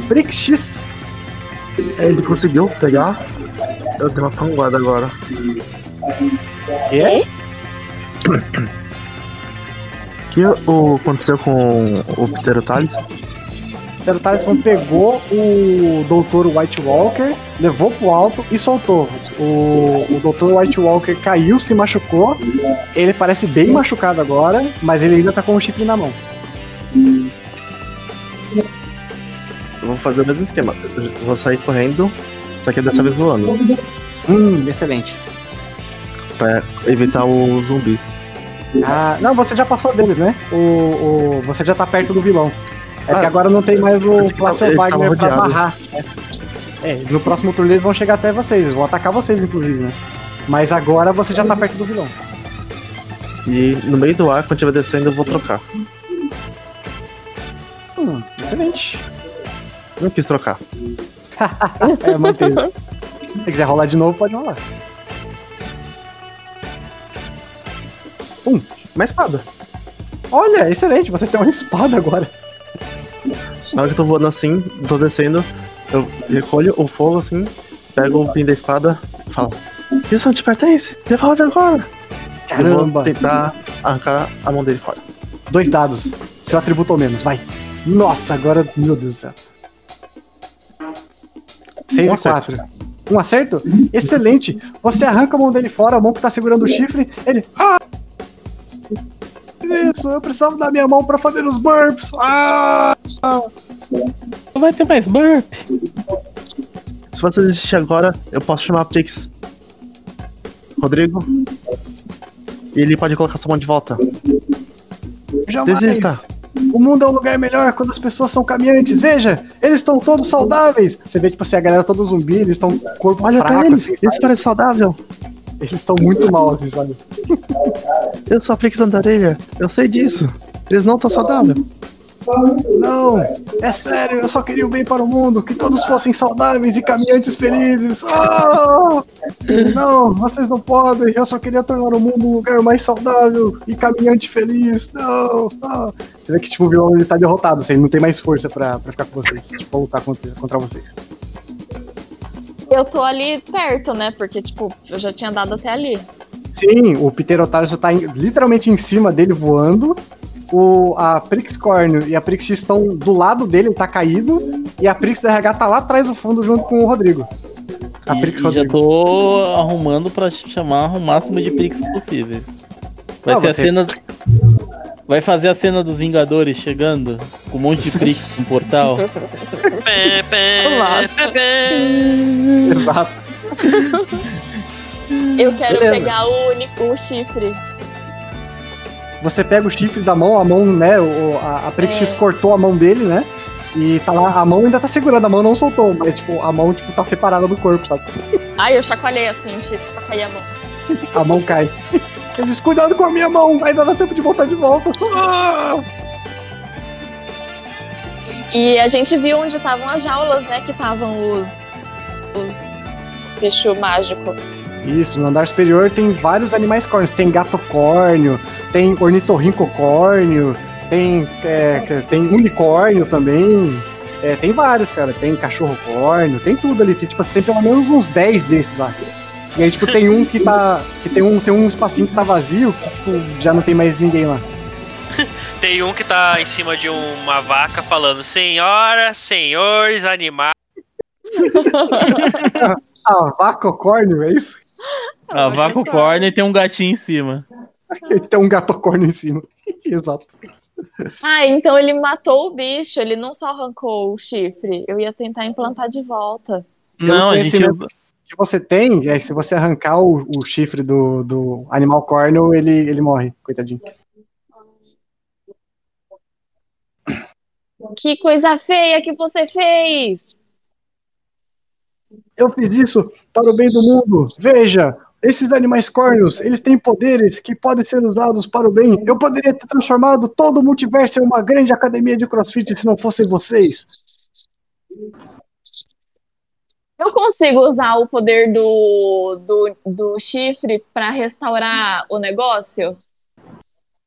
Brick X, Ele conseguiu pegar. Eu tenho uma panguada agora. Que? O que o, aconteceu com o Pterotalis? O Talisson pegou o Dr. White Walker, levou pro alto e soltou. O, o Dr. White Walker caiu, se machucou. Ele parece bem machucado agora, mas ele ainda tá com o chifre na mão. Eu vou fazer o mesmo esquema. Eu vou sair correndo, só que dessa vez voando. Hum, excelente. Pra evitar os zumbis. Ah, não, você já passou deles, né? O, o, você já tá perto do vilão. É que Ah, agora não tem mais o que ele tava Wagner pra amarrar. né? É, no próximo turno eles vão chegar até vocês, eles vão atacar vocês, inclusive, né? Mas agora você já tá perto do vilão. E no meio do ar, quando estiver descendo, eu vou trocar. Hum, excelente. Não quis trocar. É, manteve. Se quiser rolar de novo, pode rolar. Um, uma espada. Olha, excelente, você tem uma espada agora. Na hora que eu tô voando assim, tô descendo, eu recolho o fogo assim, pego o pin da espada e falo: Isso não te pertence? Devolve agora! Eu Caramba. vou tentar arrancar a mão dele fora. Dois dados. Seu atributo ou menos, vai. Nossa, agora, meu Deus do céu. Seis Um e quatro. Um acerto? Excelente. Você arranca a mão dele fora, a mão que tá segurando o chifre. Ele. Ah! Isso, eu precisava da minha mão pra fazer os burps. Ah! Não vai ter mais burp. Se você desistir agora, eu posso chamar a Prix. Rodrigo. E ele pode colocar sua mão de volta. Jamais. Desista. O mundo é um lugar melhor quando as pessoas são caminhantes. Veja, eles estão todos saudáveis. Você vê, tipo assim, a galera toda zumbi, eles estão com o corpo Olha fraco, pra eles, assim, eles parecem saudável. Eles estão muito mal, assim, sabe? Eu sou a Andarilha, eu sei disso. Eles não estão saudáveis. Não, é sério, eu só queria o bem para o mundo, que todos fossem saudáveis e caminhantes felizes. Ah! Não, vocês não podem, eu só queria tornar o mundo um lugar mais saudável e caminhante feliz. Não, ah. Você vê que tipo, o vilão ele tá derrotado, assim, ele não tem mais força pra ficar com vocês, tipo, lutar contra, contra vocês. Eu tô ali perto, né? Porque, tipo, eu já tinha dado até ali. Sim, o Pterotarso tá em- literalmente em cima dele voando. O, a Prix Corneo e a Prix estão do lado dele, ele tá caído. E a Prix do RH tá lá atrás do fundo junto com o Rodrigo. A E, Prix e já Rodrigo. tô arrumando pra chamar o máximo de Prix possível. Vai Não, ser a você- cena. Vai fazer a cena dos Vingadores chegando com um monte de Prix no portal. Pé, pé, Olá. pé, pé. Exato. Eu quero Beleza. pegar o, o chifre. Você pega o chifre da mão, a mão, né? O, a, a Prix É. X cortou a mão dele, né? E tá lá, a mão ainda tá segurando, a mão não soltou, mas tipo, a mão tipo, tá separada do corpo, sabe? Ai, eu chacoalhei assim, X pra cair a mão. A mão cai. Ele diz, cuidado com a minha mão, ainda dá tempo de voltar de volta. Ah! E a gente viu onde estavam as jaulas, né? Que estavam os. os bichos mágicos. Isso, no andar superior tem vários animais córneos. Tem gato córneo, tem ornitorrinco córneo, tem, é, tem unicórnio também. É, tem vários, cara. Tem cachorro córneo, tem tudo ali. Tem, tipo, tem pelo menos uns 10 desses lá. E aí, tipo, tem um que tá. Que tem um, tem um espacinho que tá vazio, que, tipo, já não tem mais ninguém lá. Tem um que tá em cima de uma vaca falando: Senhoras, senhores, animais. Ah, vaca córneo, é isso? A vaca corne e tem um gatinho em cima. Tem um gato córneo em cima. Exato. Ah, então ele matou o bicho, ele não só arrancou o chifre. Eu ia tentar implantar de volta. Não, a gente. Que você tem, é que se você arrancar o, o chifre do, do animal córneo, ele, ele morre, coitadinho. Que coisa feia que você fez! Eu fiz isso para o bem do mundo. Veja, esses animais córneos, eles têm poderes que podem ser usados para o bem. Eu poderia ter transformado todo o multiverso em uma grande academia de crossfit se não fossem vocês. Eu consigo usar o poder do, do, do chifre pra restaurar o negócio?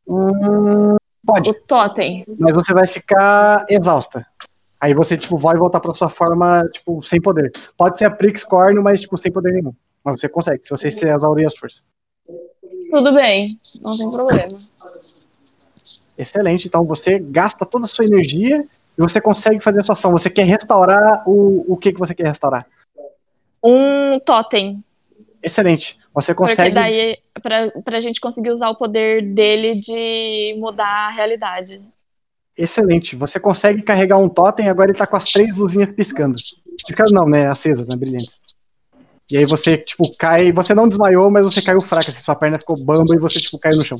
Hum, pode, O totem. mas você vai ficar exausta. Aí você, tipo, vai voltar para sua forma, tipo, sem poder. Pode ser a Prix Corneo, mas, tipo, sem poder nenhum. Mas você consegue, se você se exaurir as forças. Tudo bem, não tem problema. Excelente. Então você gasta toda a sua energia e você consegue fazer a sua ação. Você quer restaurar o, o que, que você quer restaurar? Um totem. Excelente. Você Porque consegue. daí, pra, pra gente conseguir usar o poder dele de mudar a realidade. Excelente. Você consegue carregar um totem, agora ele tá com as três luzinhas piscando. Piscando não, né? Acesas, né? Brilhantes. E aí você, tipo, cai. Você não desmaiou, mas você caiu fraco, assim, sua perna ficou bamba e você, tipo, caiu no chão.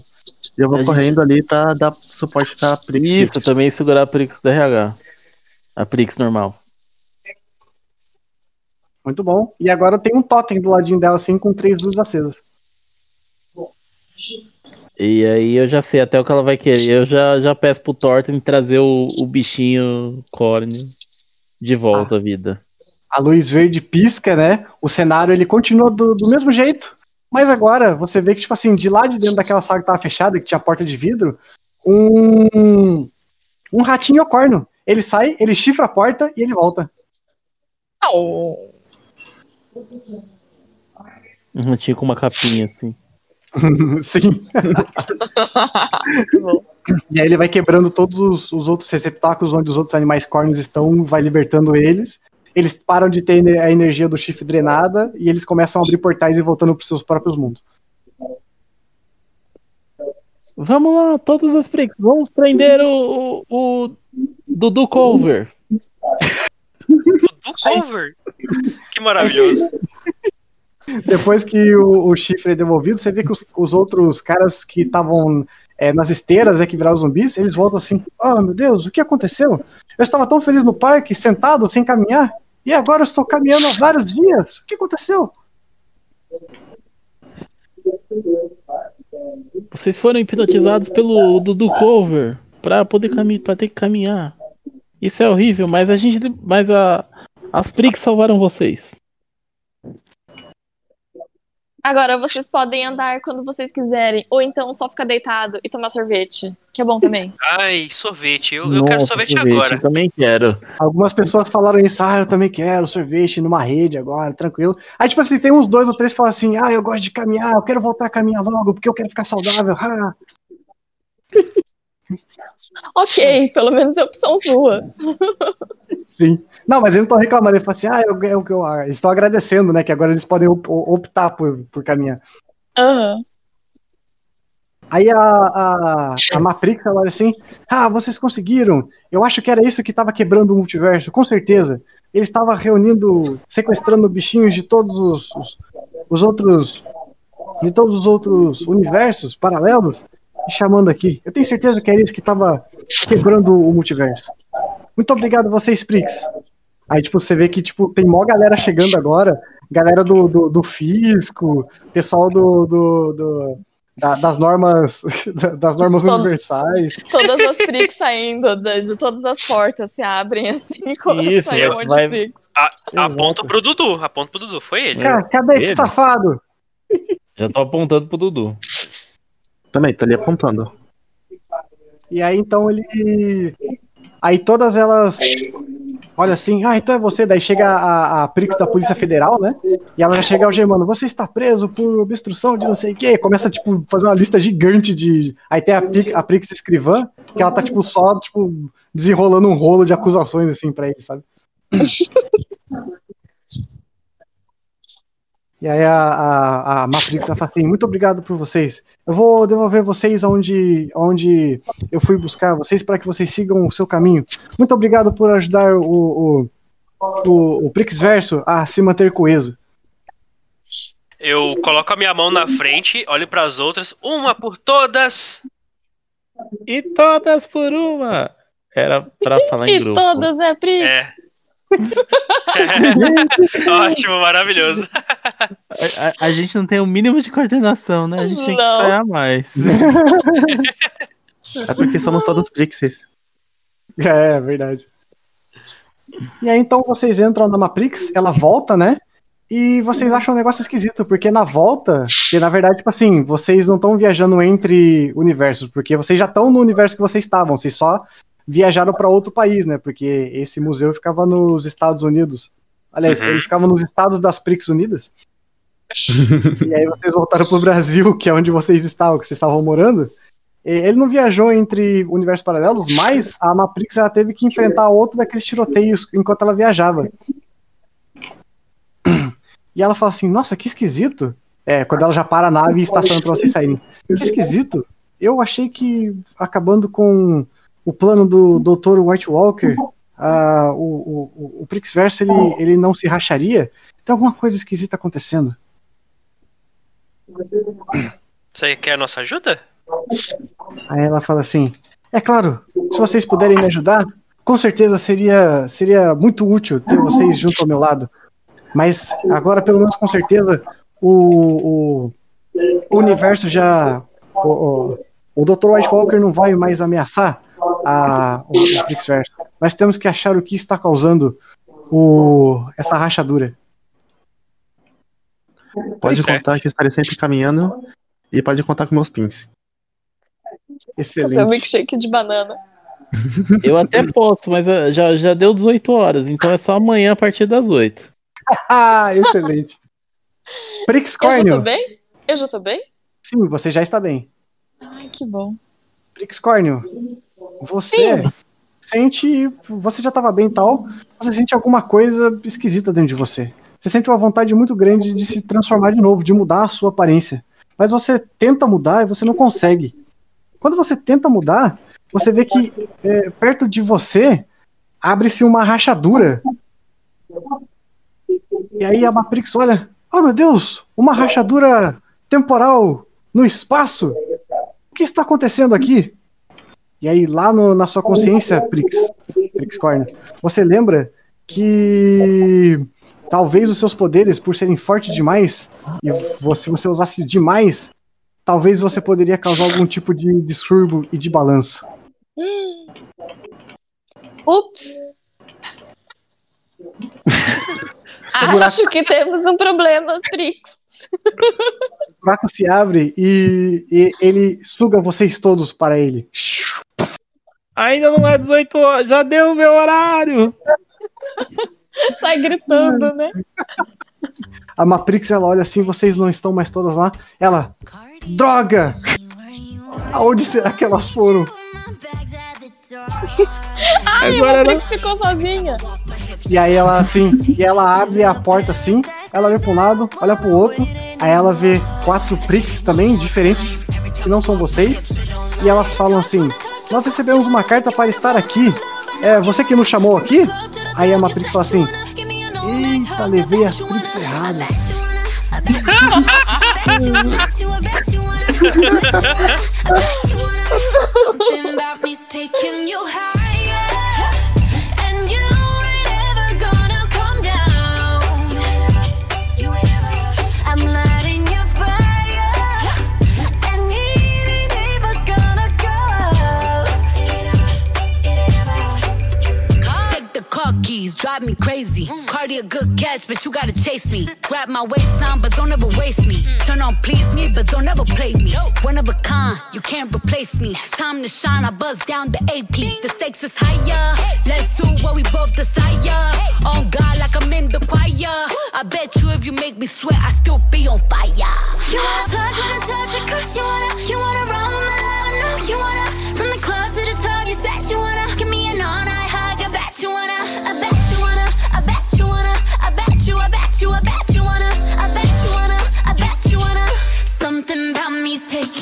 E eu vou A gente- correndo ali pra dar suporte pra Prix. Isso, também segurar a Prix do RH. A Prix normal. Muito bom. E agora tem um totem do ladinho dela, assim, com três luzes acesas. E aí eu já sei até o que ela vai querer. Eu já, já peço pro Thornton trazer o, o bichinho córneo de volta à vida. a luz verde pisca, né? O cenário ele continua do, do mesmo jeito, mas agora você vê que, tipo assim, de lá de dentro daquela sala que tava fechada, que tinha porta de vidro, um, um ratinho corno. Ele sai, ele chifra a porta e ele volta. Au. Um ratinho com uma capinha assim. Sim. E aí ele vai quebrando todos os, os outros receptáculos onde os outros animais cornos estão, vai libertando eles. Eles param de ter a energia do chifre drenada e eles começam a abrir portais e voltando para seus próprios mundos. Vamos lá, todas as Prix. Vamos prender o, o, o Dudu Cover. Do cover. Que maravilhoso. Depois que o, o chifre é devolvido, você vê que os, os outros caras que estavam é, nas esteiras, é, que viraram zumbis, eles voltam assim: Oh meu Deus, o que aconteceu? Eu estava tão feliz no parque, sentado, sem caminhar, e agora eu estou caminhando há vários dias. O que aconteceu? Vocês foram hipnotizados pelo Dudu Cover. pra poder caminhar, para ter que caminhar. Isso é horrível, mas a gente, mas a as Prix salvaram vocês. Agora vocês podem andar quando vocês quiserem, ou então só ficar deitado e tomar sorvete, que é bom também. Ai, sorvete. Eu, eu quero sorvete, agora. Eu também quero. Algumas pessoas falaram isso, ah, eu também quero sorvete numa rede agora, tranquilo. Aí, tipo assim, tem uns dois ou três que falam assim, ah, eu gosto de caminhar, eu quero voltar a caminhar logo, porque eu quero ficar saudável. Ah. Ok, pelo menos é opção sua. Sim. Não, mas eles não estão reclamando, eles falam assim, ah, eu, eu, eu, ah, eles estão agradecendo, né, que agora eles podem optar por, por caminhar. Uhum. Aí a, a, a Matrix, ela assim, ah, vocês conseguiram, eu acho que era isso que estava quebrando o multiverso, com certeza. Ele estava reunindo, sequestrando bichinhos de todos os, os, os outros, de todos os outros universos paralelos, e chamando aqui. Eu tenho certeza que era isso que estava quebrando o multiverso. Muito obrigado vocês, Prix. Aí, tipo, você vê que, tipo, tem mó galera chegando agora, galera do, do, do fisco, pessoal do, do, do da, das normas das normas Todo, universais. Todas as Prix saindo de todas as portas se abrem assim, quando Isso, sai um monte vai... de Prix. A, aponta pro Dudu, aponta pro Dudu, foi ele. Cara, cadê ele? esse safado? Já tô apontando pro Dudu. Também, tá ali apontando. E aí, então, ele... Aí todas elas olha assim, ah, então é você. Daí chega a, a Prix da Polícia Federal, né? E ela já chega ao Germano, você está preso por obstrução de não sei o quê. Começa, tipo, fazer uma lista gigante de. Aí tem a, a Prix escrivã, que ela tá, tipo, só, tipo, desenrolando um rolo de acusações, assim, pra ele, sabe? E aí a, a, a Matrix fala assim, muito obrigado por vocês. Eu vou devolver vocês onde, onde eu fui buscar vocês para que vocês sigam o seu caminho. Muito obrigado por ajudar o, o, o, o Prix Verso a se manter coeso. Eu coloco a minha mão na frente, olho para as outras, uma por todas. E todas por uma. Era para falar em e grupo. E todas é Prix. É. Ótimo, maravilhoso. A, a, a, gente não tem o mínimo de coordenação, né? A gente não. tem que ensaiar mais. é porque somos todos Prixes. É, é verdade. E aí então vocês entram na Matrix, ela volta, né? E vocês acham um negócio esquisito, porque na volta, que na verdade, tipo assim, vocês não estão viajando entre universos, porque vocês já estão no universo que vocês estavam, vocês só viajaram para outro país, né? Porque esse museu ficava nos Estados Unidos. Aliás, uhum. ele ficava nos Estados das Prix Unidas. e aí vocês voltaram pro Brasil, que é onde vocês estavam, que vocês estavam morando. Ele não viajou entre universos paralelos, mas a Matrix ela teve que enfrentar outro daqueles tiroteios enquanto ela viajava. E ela fala assim: Nossa, que esquisito. É, quando ela já para a nave e estaciona pra vocês saírem. Que esquisito. Eu achei que acabando com o plano do Dr. White Walker, uh, o, o, o Prixverso ele, ele não se racharia, tem alguma coisa esquisita acontecendo. Você quer a nossa ajuda? Aí ela fala assim: É claro, se vocês puderem me ajudar, com certeza seria, seria muito útil ter vocês junto ao meu lado. Mas agora, pelo menos com certeza, o, o, universo já. O, o, o Dr. White Walker não vai mais ameaçar a, o, o Prixverso. Nós temos que achar o que está causando o, essa rachadura. Pode contar que estarei sempre caminhando e pode contar com meus pins. Excelente. Seu milkshake de banana. Eu até posso, mas eh, já, já deu 18 horas, então é só amanhã a partir das 8. ah, excelente. Prix Eu já tô bem? Eu já tô bem? Sim, você já está bem. Ai, que bom. Prix Cornio, você Sim. Sente. Você já estava bem e tal, você sente alguma coisa esquisita dentro de você. Você sente uma vontade muito grande de se transformar de novo, de mudar a sua aparência. Mas você tenta mudar e você não consegue. Quando você tenta mudar, você vê que é, perto de você abre-se uma rachadura. E aí a Matrix olha: Oh meu Deus, uma rachadura temporal no espaço? O que está acontecendo aqui? E aí, lá no, na sua consciência, Prix, Prix Corner, você lembra que talvez os seus poderes, por serem fortes demais, e você, se você usasse demais, talvez você poderia causar algum tipo de distúrbio e de balanço. Ups. Acho que temos um problema, Trix. O buraco se abre e, e ele suga vocês todos para ele. Ainda não é 18 horas, já deu o meu horário. Sai gritando, né? A Matrix, ela olha assim, vocês não estão mais todas lá. Ela, droga! Aonde será que elas foram? Ai, Agora a Matrix ficou sozinha. E aí ela assim, e ela abre a porta assim, ela olha para um lado, olha para o outro, aí ela vê quatro pricks também diferentes que não são vocês, e elas falam assim: "Nós recebemos uma carta para estar aqui. É você que nos chamou aqui?" Aí a Matrix fala assim: "Eita, levei as pricks erradas." Something about me's taking you higher, drive me crazy. Cardi a good catch, but you gotta chase me. Grab my waistline, but don't ever waste me. Turn on please me, but don't ever play me. One of a kind, you can't replace me. Time to shine, I buzz down the AP. The stakes is higher. Let's do what we both desire. On God, like I'm in the choir. I bet you if you make me sweat, I still be on fire. You wanna touch, wanna touch it, cause you wanna, you wanna run my love, and now you wanna.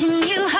Can you